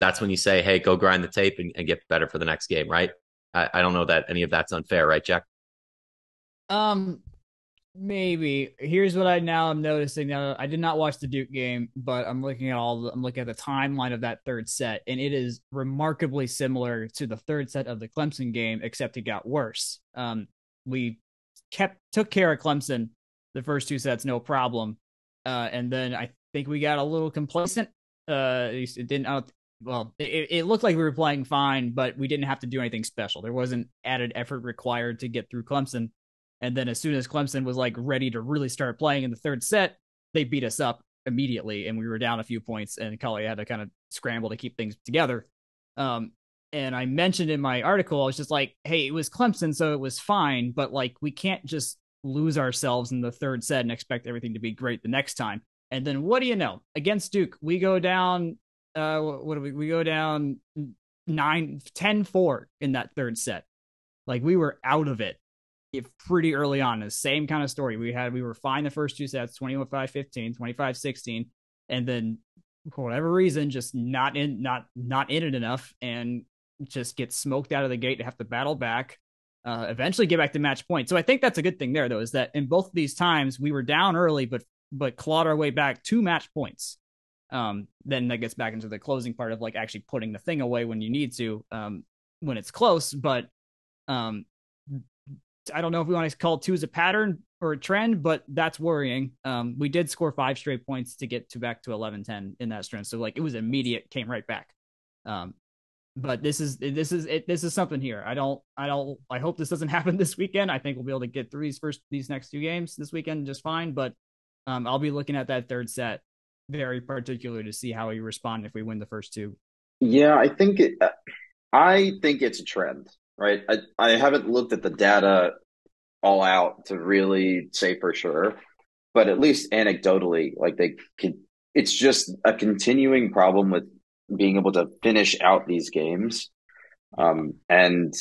that's when you say, hey, go grind the tape and, and get better for the next game, right? I, I don't know that any of that's unfair, right, Jack? Um, maybe. Here's what I now am noticing. Now, I did not watch the Duke game, but I'm looking at all. The, I'm looking at the timeline of that third set, and it is remarkably similar to the third set of the Clemson game, except it got worse. Um, we kept took care of Clemson the first two sets, no problem, uh, and then I think we got a little complacent. Uh, it didn't. Don't, well, it, it, looked like we were playing fine, but we didn't have to do anything special. There wasn't added effort required to get through Clemson. And then as soon as Clemson was like ready to really start playing in the third set, they beat us up immediately, and we were down a few points, and Cully had to kind of scramble to keep things together. Um, and I mentioned in my article, I was just like, hey, it was Clemson, so it was fine, but like we can't just lose ourselves in the third set and expect everything to be great the next time. And then what do you know? Against Duke, we go down uh what do we we go down 9 10 4 in that third set like we were out of it pretty early on the same kind of story we had we were fine the first two sets 21 5 15 25 16 and then for whatever reason just not in not not in it enough and just get smoked out of the gate to have to battle back uh, eventually get back to match point so i think that's a good thing there though is that in both of these times we were down early but but clawed our way back to match points um, then that gets back into the closing part of like actually putting the thing away when you need to um, when it's close. But um, I don't know if we want to call two as a pattern or a trend, but that's worrying. Um, we did score five straight points to get to back to 11 10 in that strength. So like it was immediate, came right back. Um, but this is this is it, this is something here. I don't I don't I hope this doesn't happen this weekend. I think we'll be able to get through these first these next two games this weekend just fine. But um, I'll be looking at that third set very particular to see how he respond if we win the first two. Yeah, I think it, I think it's a trend, right? I, I haven't looked at the data all out to really say for sure, but at least anecdotally, like they could, it's just a continuing problem with being able to finish out these games. Um, and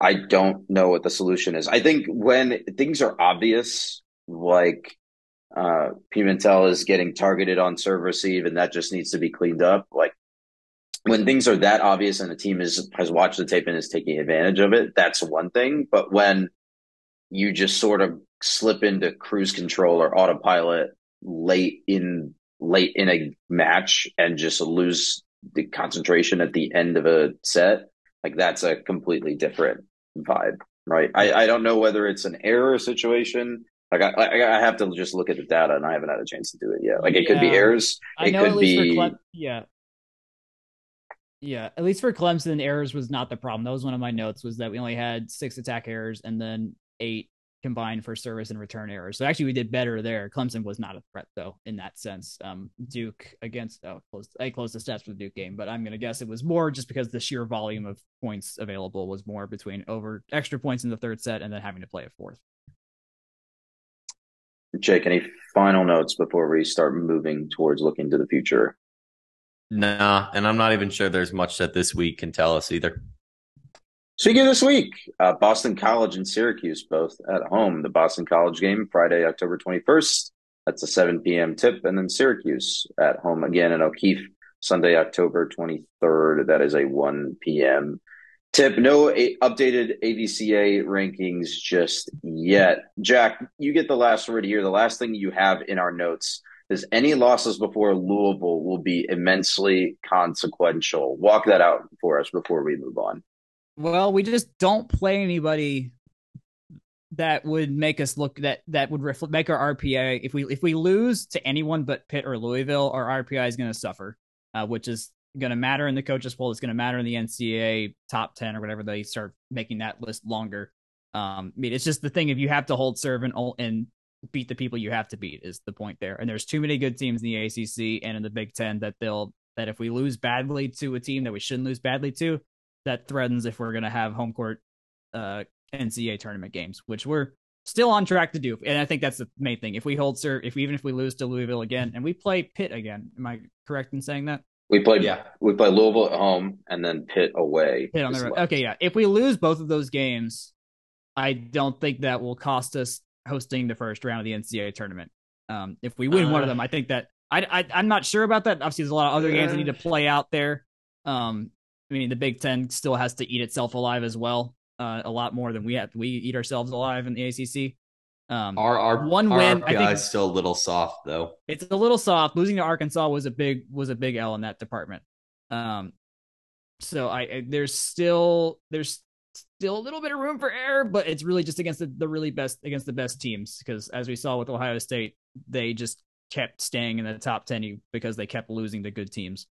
I don't know what the solution is. I think when things are obvious, like uh, Pimentel is getting targeted on serve receive, and that just needs to be cleaned up. Like when things are that obvious and the team is has watched the tape and is taking advantage of it, that's one thing. But when you just sort of slip into cruise control or autopilot late in late in a match and just lose the concentration at the end of a set, like that's a completely different vibe, right? I, I don't know whether it's an error situation like I, I have to just look at the data, and I haven't had a chance to do it yet. Like it yeah. could be errors. It I know could be yeah, yeah. At least for Clemson, errors was not the problem. That was one of my notes. Was that we only had six attack errors and then eight combined for service and return errors. So actually, we did better there. Clemson was not a threat though in that sense. Um, Duke against oh, close. I closed the stats for the Duke game, but I'm gonna guess it was more just because the sheer volume of points available was more between over extra points in the third set and then having to play a fourth. Jake, any final notes before we start moving towards looking to the future? Nah, and I'm not even sure there's much that this week can tell us either. Speaking of this week, uh, Boston College and Syracuse both at home. The Boston College game Friday, October 21st. That's a 7 p.m. tip, and then Syracuse at home again in O'Keefe Sunday, October 23rd. That is a 1 p.m. Tip, no a- updated AVCA rankings just yet. Jack, you get the last word here. The last thing you have in our notes is any losses before Louisville will be immensely consequential. Walk that out for us before we move on. Well, we just don't play anybody that would make us look that that would reflect make our RPI. If we if we lose to anyone but Pitt or Louisville, our RPI is going to suffer, uh, which is going to matter in the coaches poll. It's going to matter in the NCAA top 10 or whatever they start making that list longer. Um, I mean, it's just the thing if you have to hold serve and, and beat the people you have to beat is the point there. And there's too many good teams in the ACC and in the Big Ten that they'll, that if we lose badly to a team that we shouldn't lose badly to, that threatens if we're going to have home court uh, NCAA tournament games, which we're still on track to do. And I think that's the main thing. If we hold serve, if we, even if we lose to Louisville again, and we play Pitt again, am I correct in saying that? We play yeah. We play Louisville at home and then Pitt away. Pitt on the road. Okay, yeah. If we lose both of those games, I don't think that will cost us hosting the first round of the NCAA tournament. Um, if we win uh, one of them, I think that I, I am not sure about that. Obviously, there's a lot of other yeah. games that need to play out there. Um, I mean, the Big Ten still has to eat itself alive as well. Uh, a lot more than we have. We eat ourselves alive in the ACC. Um, our our one our win, I think, is still a little soft though. It's a little soft. Losing to Arkansas was a big was a big L in that department. Um, so I, I there's still there's still a little bit of room for error, but it's really just against the, the really best against the best teams because as we saw with Ohio State, they just kept staying in the top ten because they kept losing to good teams.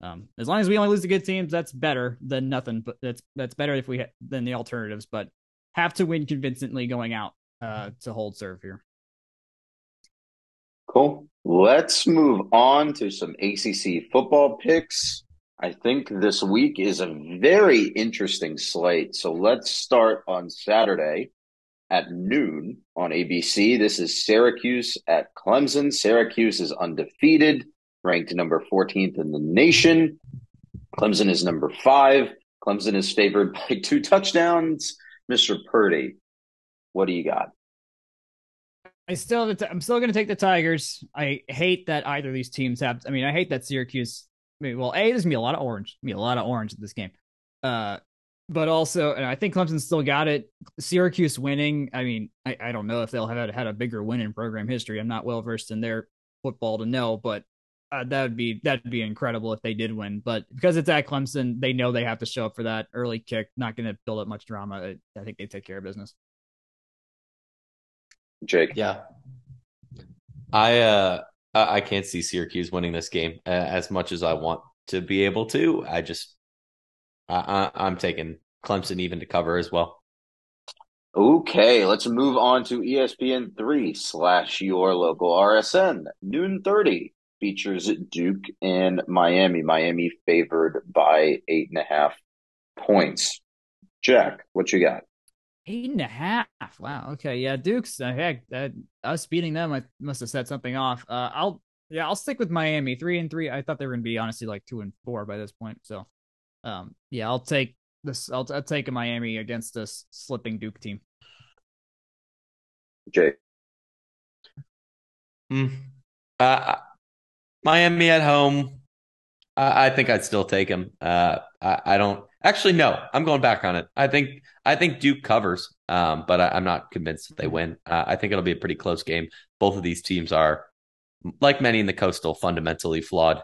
Um, as long as we only lose to good teams, that's better than nothing. But that's that's better if we ha- than the alternatives. But have to win convincingly going out uh, to hold serve here. Cool. Let's move on to some ACC football picks. I think this week is a very interesting slate. So let's start on Saturday at noon on ABC. This is Syracuse at Clemson. Syracuse is undefeated, ranked number 14th in the nation. Clemson is number five. Clemson is favored by two touchdowns. Mr. Purdy, what do you got? I still, I'm still going to take the Tigers. I hate that either of these teams have. I mean, I hate that Syracuse. I mean, well, a there's gonna be a lot of orange. Be a lot of orange in this game. Uh, but also, and I think Clemson still got it. Syracuse winning. I mean, I, I don't know if they'll have had, had a bigger win in program history. I'm not well versed in their football to know, but uh, that would be that'd be incredible if they did win. But because it's at Clemson, they know they have to show up for that early kick. Not going to build up much drama. I think they take care of business. Jake. Yeah. I uh I can't see Syracuse winning this game uh, as much as I want to be able to. I just I, I I'm taking Clemson even to cover as well. Okay, let's move on to ESPN three slash your local RSN noon thirty features Duke and Miami. Miami favored by eight and a half points. Jack, what you got? Eight and a half. Wow. Okay. Yeah. Dukes. Uh, heck, uh, us beating them, I must have set something off. Uh, I'll. Yeah, I'll stick with Miami. Three and three. I thought they were gonna be honestly like two and four by this point. So, um, yeah, I'll take this. I'll, I'll take a Miami against this slipping Duke team. Jay. Hmm. Uh, Miami at home. I, I think I'd still take him. Uh, I, I don't actually. No, I'm going back on it. I think I think Duke covers, um, but I, am not convinced that they win. Uh, I think it'll be a pretty close game. Both of these teams are, like many in the Coastal, fundamentally flawed.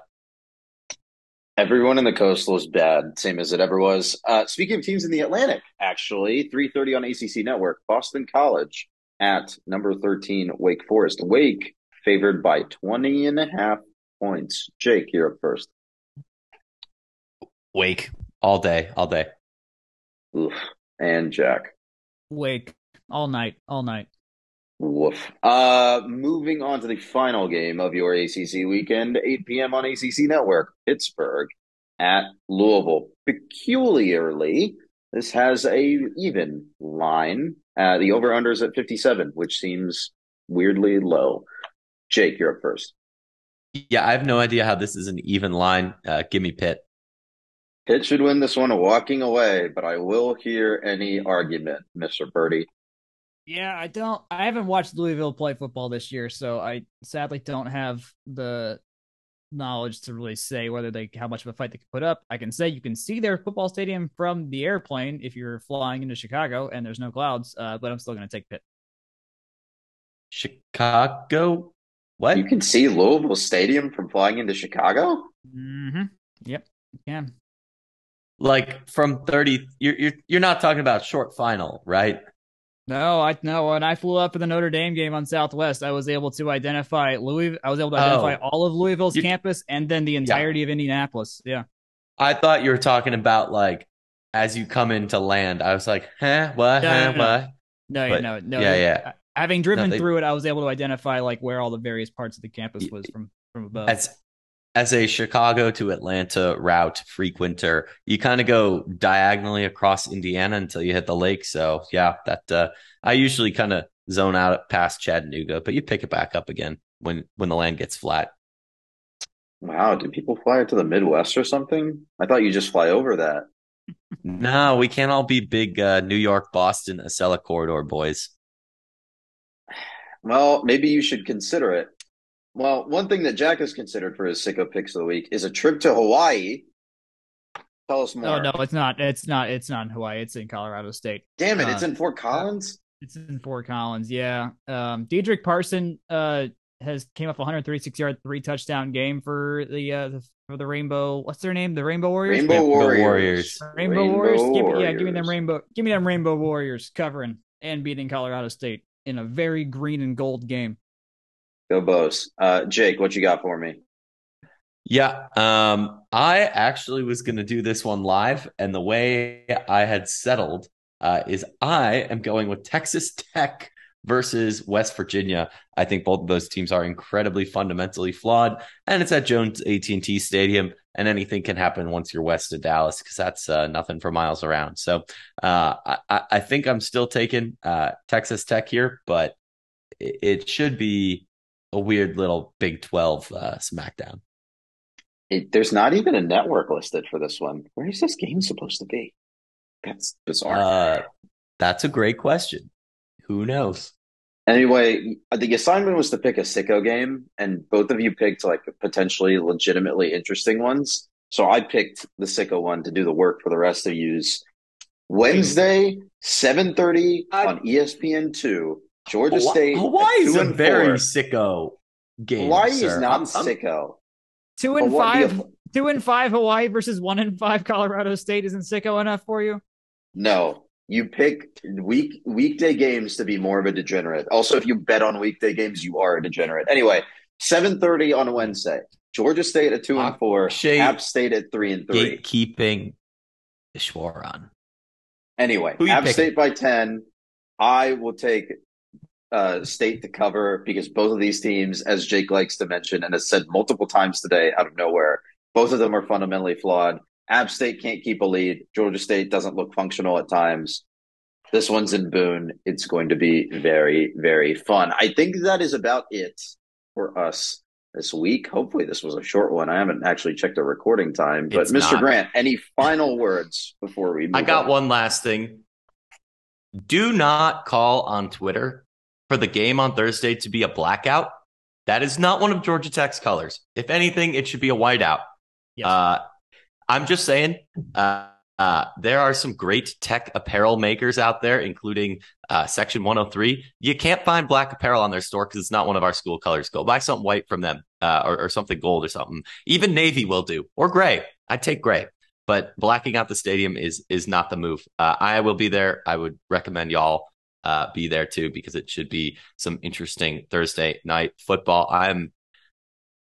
Everyone in the Coastal is bad, same as it ever was. Uh, speaking of teams in the Atlantic, actually, 3:30 on ACC Network, Boston College at number 13, Wake Forest. Wake favored by 20 and a half points. Jake, you're up first. Wake all day, all day. Oof. And Jack. Wake all night, all night. Woof. Uh, moving on to the final game of your ACC weekend, 8 p.m. on ACC Network, Pittsburgh at Louisville. Peculiarly, this has a even line. Uh, the over/under is at 57, which seems weirdly low. Jake, you're up first. Yeah, I have no idea how this is an even line. Uh, give me Pitt. Pitt should win this one walking away, but I will hear any argument, Mr. Birdie. Yeah, I don't. I haven't watched Louisville play football this year, so I sadly don't have the knowledge to really say whether they how much of a fight they can put up. I can say you can see their football stadium from the airplane if you're flying into Chicago and there's no clouds, uh, but I'm still going to take Pitt. Chicago? What? You can see Louisville Stadium from flying into Chicago? Mm-hmm. Yep, you can like from 30 you're you're you're not talking about short final, right? No, I no. When I flew up for the Notre Dame game on Southwest, I was able to identify Louis. I was able to identify oh, all of Louisville's campus and then the entirety yeah. of Indianapolis. Yeah. I thought you were talking about like as you come into land. I was like, huh, what, no, huh, no, what? No, but, no, no. Yeah, yeah. Having driven no, they, through it, I was able to identify like where all the various parts of the campus was from from above. As a Chicago to Atlanta route frequenter, you kind of go diagonally across Indiana until you hit the lake. So yeah, that uh, I usually kind of zone out past Chattanooga, but you pick it back up again when when the land gets flat. Wow, do people fly to the Midwest or something? I thought you just fly over that. no, we can't all be big uh, New York, Boston, Acela corridor boys. Well, maybe you should consider it. Well, one thing that Jack has considered for his sicko picks of the week is a trip to Hawaii. Tell us more. Oh no, it's not. It's not. It's not in Hawaii. It's in Colorado State. Damn it! Uh, it's in Fort Collins. It's in Fort Collins. Yeah. Um, Dedrick Parson uh, has came off 136 yard, three touchdown game for the uh, the, for the Rainbow. What's their name? The Rainbow Warriors. Rainbow Warriors. Warriors. Rainbow, Rainbow Warriors. Warriors. Give me, yeah, give me them Rainbow. Give me them Rainbow Warriors covering and beating Colorado State in a very green and gold game. Go Bows. Uh, Jake, what you got for me? Yeah, um, I actually was going to do this one live, and the way I had settled uh, is I am going with Texas Tech versus West Virginia. I think both of those teams are incredibly fundamentally flawed, and it's at Jones AT&T Stadium, and anything can happen once you're west of Dallas because that's uh, nothing for miles around. So uh, I, I, think I'm still taking uh, Texas Tech here, but it, it, should be a weird little Big 12 uh, SmackDown. It, there's not even a network listed for this one. Where is this game supposed to be? That's bizarre. Uh, that's a great question. Who knows? Anyway, the assignment was to pick a sicko game, and both of you picked like potentially legitimately interesting ones. So I picked the sicko one to do the work for the rest of yous. Wednesday, seven thirty on ESPN two. Georgia Hawaii, State. Hawaii is a very four. sicko game. Hawaii sir. is not I'm, sicko. Two and five. Two and five Hawaii versus one and five Colorado State isn't sicko enough for you. No, you pick week weekday games to be more of a degenerate. Also, if you bet on weekday games, you are a degenerate. Anyway, seven thirty on Wednesday. Georgia State at two and four. App State at three and three. Gatekeeping Ishwaran. Anyway, App picking? State by ten. I will take uh, State to cover because both of these teams, as Jake likes to mention and has said multiple times today, out of nowhere, both of them are fundamentally flawed. App State can't keep a lead. Georgia State doesn't look functional at times. This one's in Boone. It's going to be very, very fun. I think that is about it for us this week. Hopefully, this was a short one. I haven't actually checked the recording time, but it's Mr. Not. Grant, any final words before we? I got on? one last thing. Do not call on Twitter for the game on Thursday to be a blackout. That is not one of Georgia Tech's colors. If anything, it should be a whiteout. Yes. Uh, I'm just saying, uh, uh, there are some great tech apparel makers out there, including uh, Section 103. You can't find black apparel on their store because it's not one of our school colors. Go buy something white from them uh, or, or, something gold or something. Even navy will do, or gray. I'd take gray, but blacking out the stadium is is not the move. Uh, I will be there. I would recommend y'all uh, be there too because it should be some interesting Thursday night football. I'm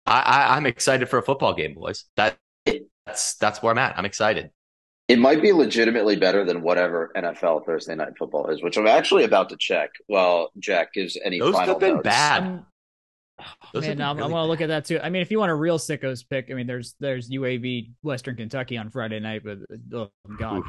I, I, I'm excited for a football game, boys. That that's that's where I'm at. I'm excited. It might be legitimately better than whatever NFL Thursday night football is, which I'm actually about to check. Well, Jack gives any Those final have been notes. bad. Those Man, I'm, really I want to look at that too. I mean, if you want a real sickos pick, I mean, there's there's UAB Western Kentucky on Friday night, but uh, oh god.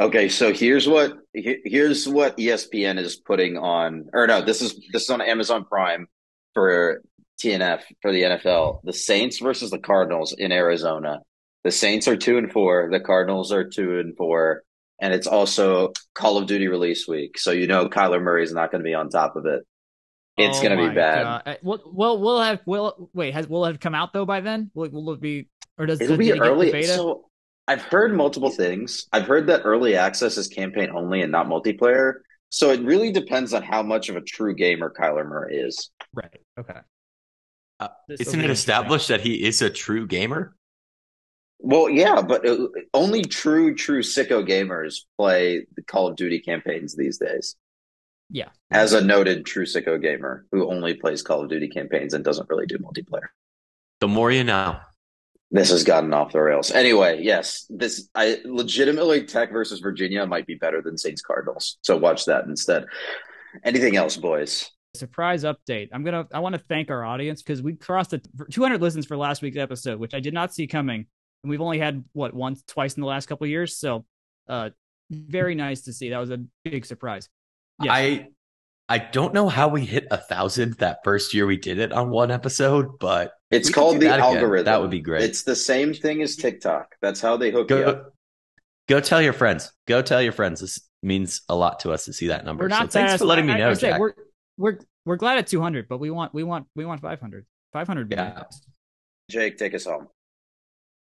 okay, so here's what here's what ESPN is putting on, or no, this is this is on Amazon Prime for TNF for the NFL. The Saints versus the Cardinals in Arizona. The Saints are two and four. The Cardinals are two and four. And it's also Call of Duty release week. So you know Kyler Murray is not going to be on top of it. It's oh going to be bad. Uh, well, well, we'll have will wait has will it have come out though by then? Will, will it be or does it'll be early? So I've heard multiple things. I've heard that early access is campaign only and not multiplayer. So it really depends on how much of a true gamer Kyler Murray is. Right. Okay. Uh, isn't it established that he is a true gamer? Well, yeah, but uh, only true, true sicko gamers play the Call of Duty campaigns these days. Yeah. As a noted true sicko gamer who only plays Call of Duty campaigns and doesn't really do multiplayer. The more you know. This has gotten off the rails. Anyway, yes, this I legitimately Tech versus Virginia might be better than Saints Cardinals. So watch that instead. Anything else, boys? surprise update. I'm gonna I want to thank our audience because we crossed the 200 listens for last week's episode, which I did not see coming, and we've only had what once twice in the last couple years. So, uh, very nice to see. That was a big surprise. Yes. I I don't know how we hit a thousand that first year we did it on one episode, but it's called the algorithm. Again. That would be great. It's the same thing as TikTok. That's how they hook go, you up. Go tell your friends. Go tell your friends. This means a lot to us to see that number. We're not so thanks for letting me know, I, I Jack. We're we're we're glad at 200, but we want we want we want 500. 500. Yeah. Jake, take us home.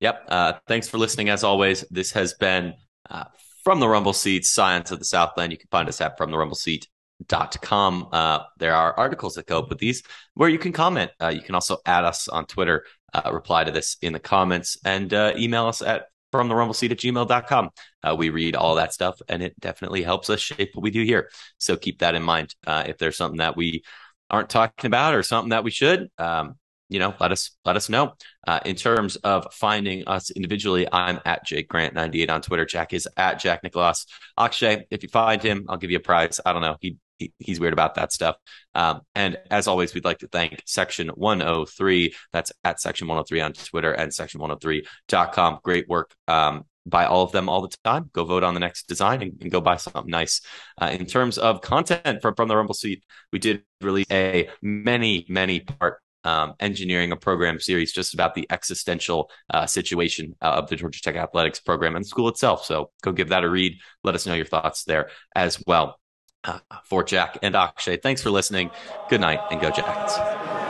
Yep. Uh, thanks for listening. As always, this has been uh, from the Rumble Seat, Scions of the Southland. You can find us at from the Rumble Seat dot com. Uh, there are articles that go up with these where you can comment. Uh, you can also add us on Twitter, uh, reply to this in the comments, and uh, email us at from the rumble seat at gmail.com. Uh, we read all that stuff and it definitely helps us shape what we do here. So keep that in mind. Uh, if there's something that we aren't talking about or something that we should, um, you know, let us let us know. Uh, in terms of finding us individually, I'm at Jake Grant 98 on Twitter. Jack is at Jack Nicholas. Akshay, if you find him, I'll give you a prize. I don't know. He he's weird about that stuff. Um, and as always, we'd like to thank Section 103. That's at Section 103 on Twitter and Section103.com. Great work. Um, by all of them all the time. Go vote on the next design and, and go buy something nice. Uh, in terms of content from, from the Rumble Seat, we did release a many, many part um, engineering a program series just about the existential uh, situation uh, of the Georgia Tech athletics program and school itself. So go give that a read. Let us know your thoughts there as well uh, for Jack and Akshay. Thanks for listening. Good night and go Jackets.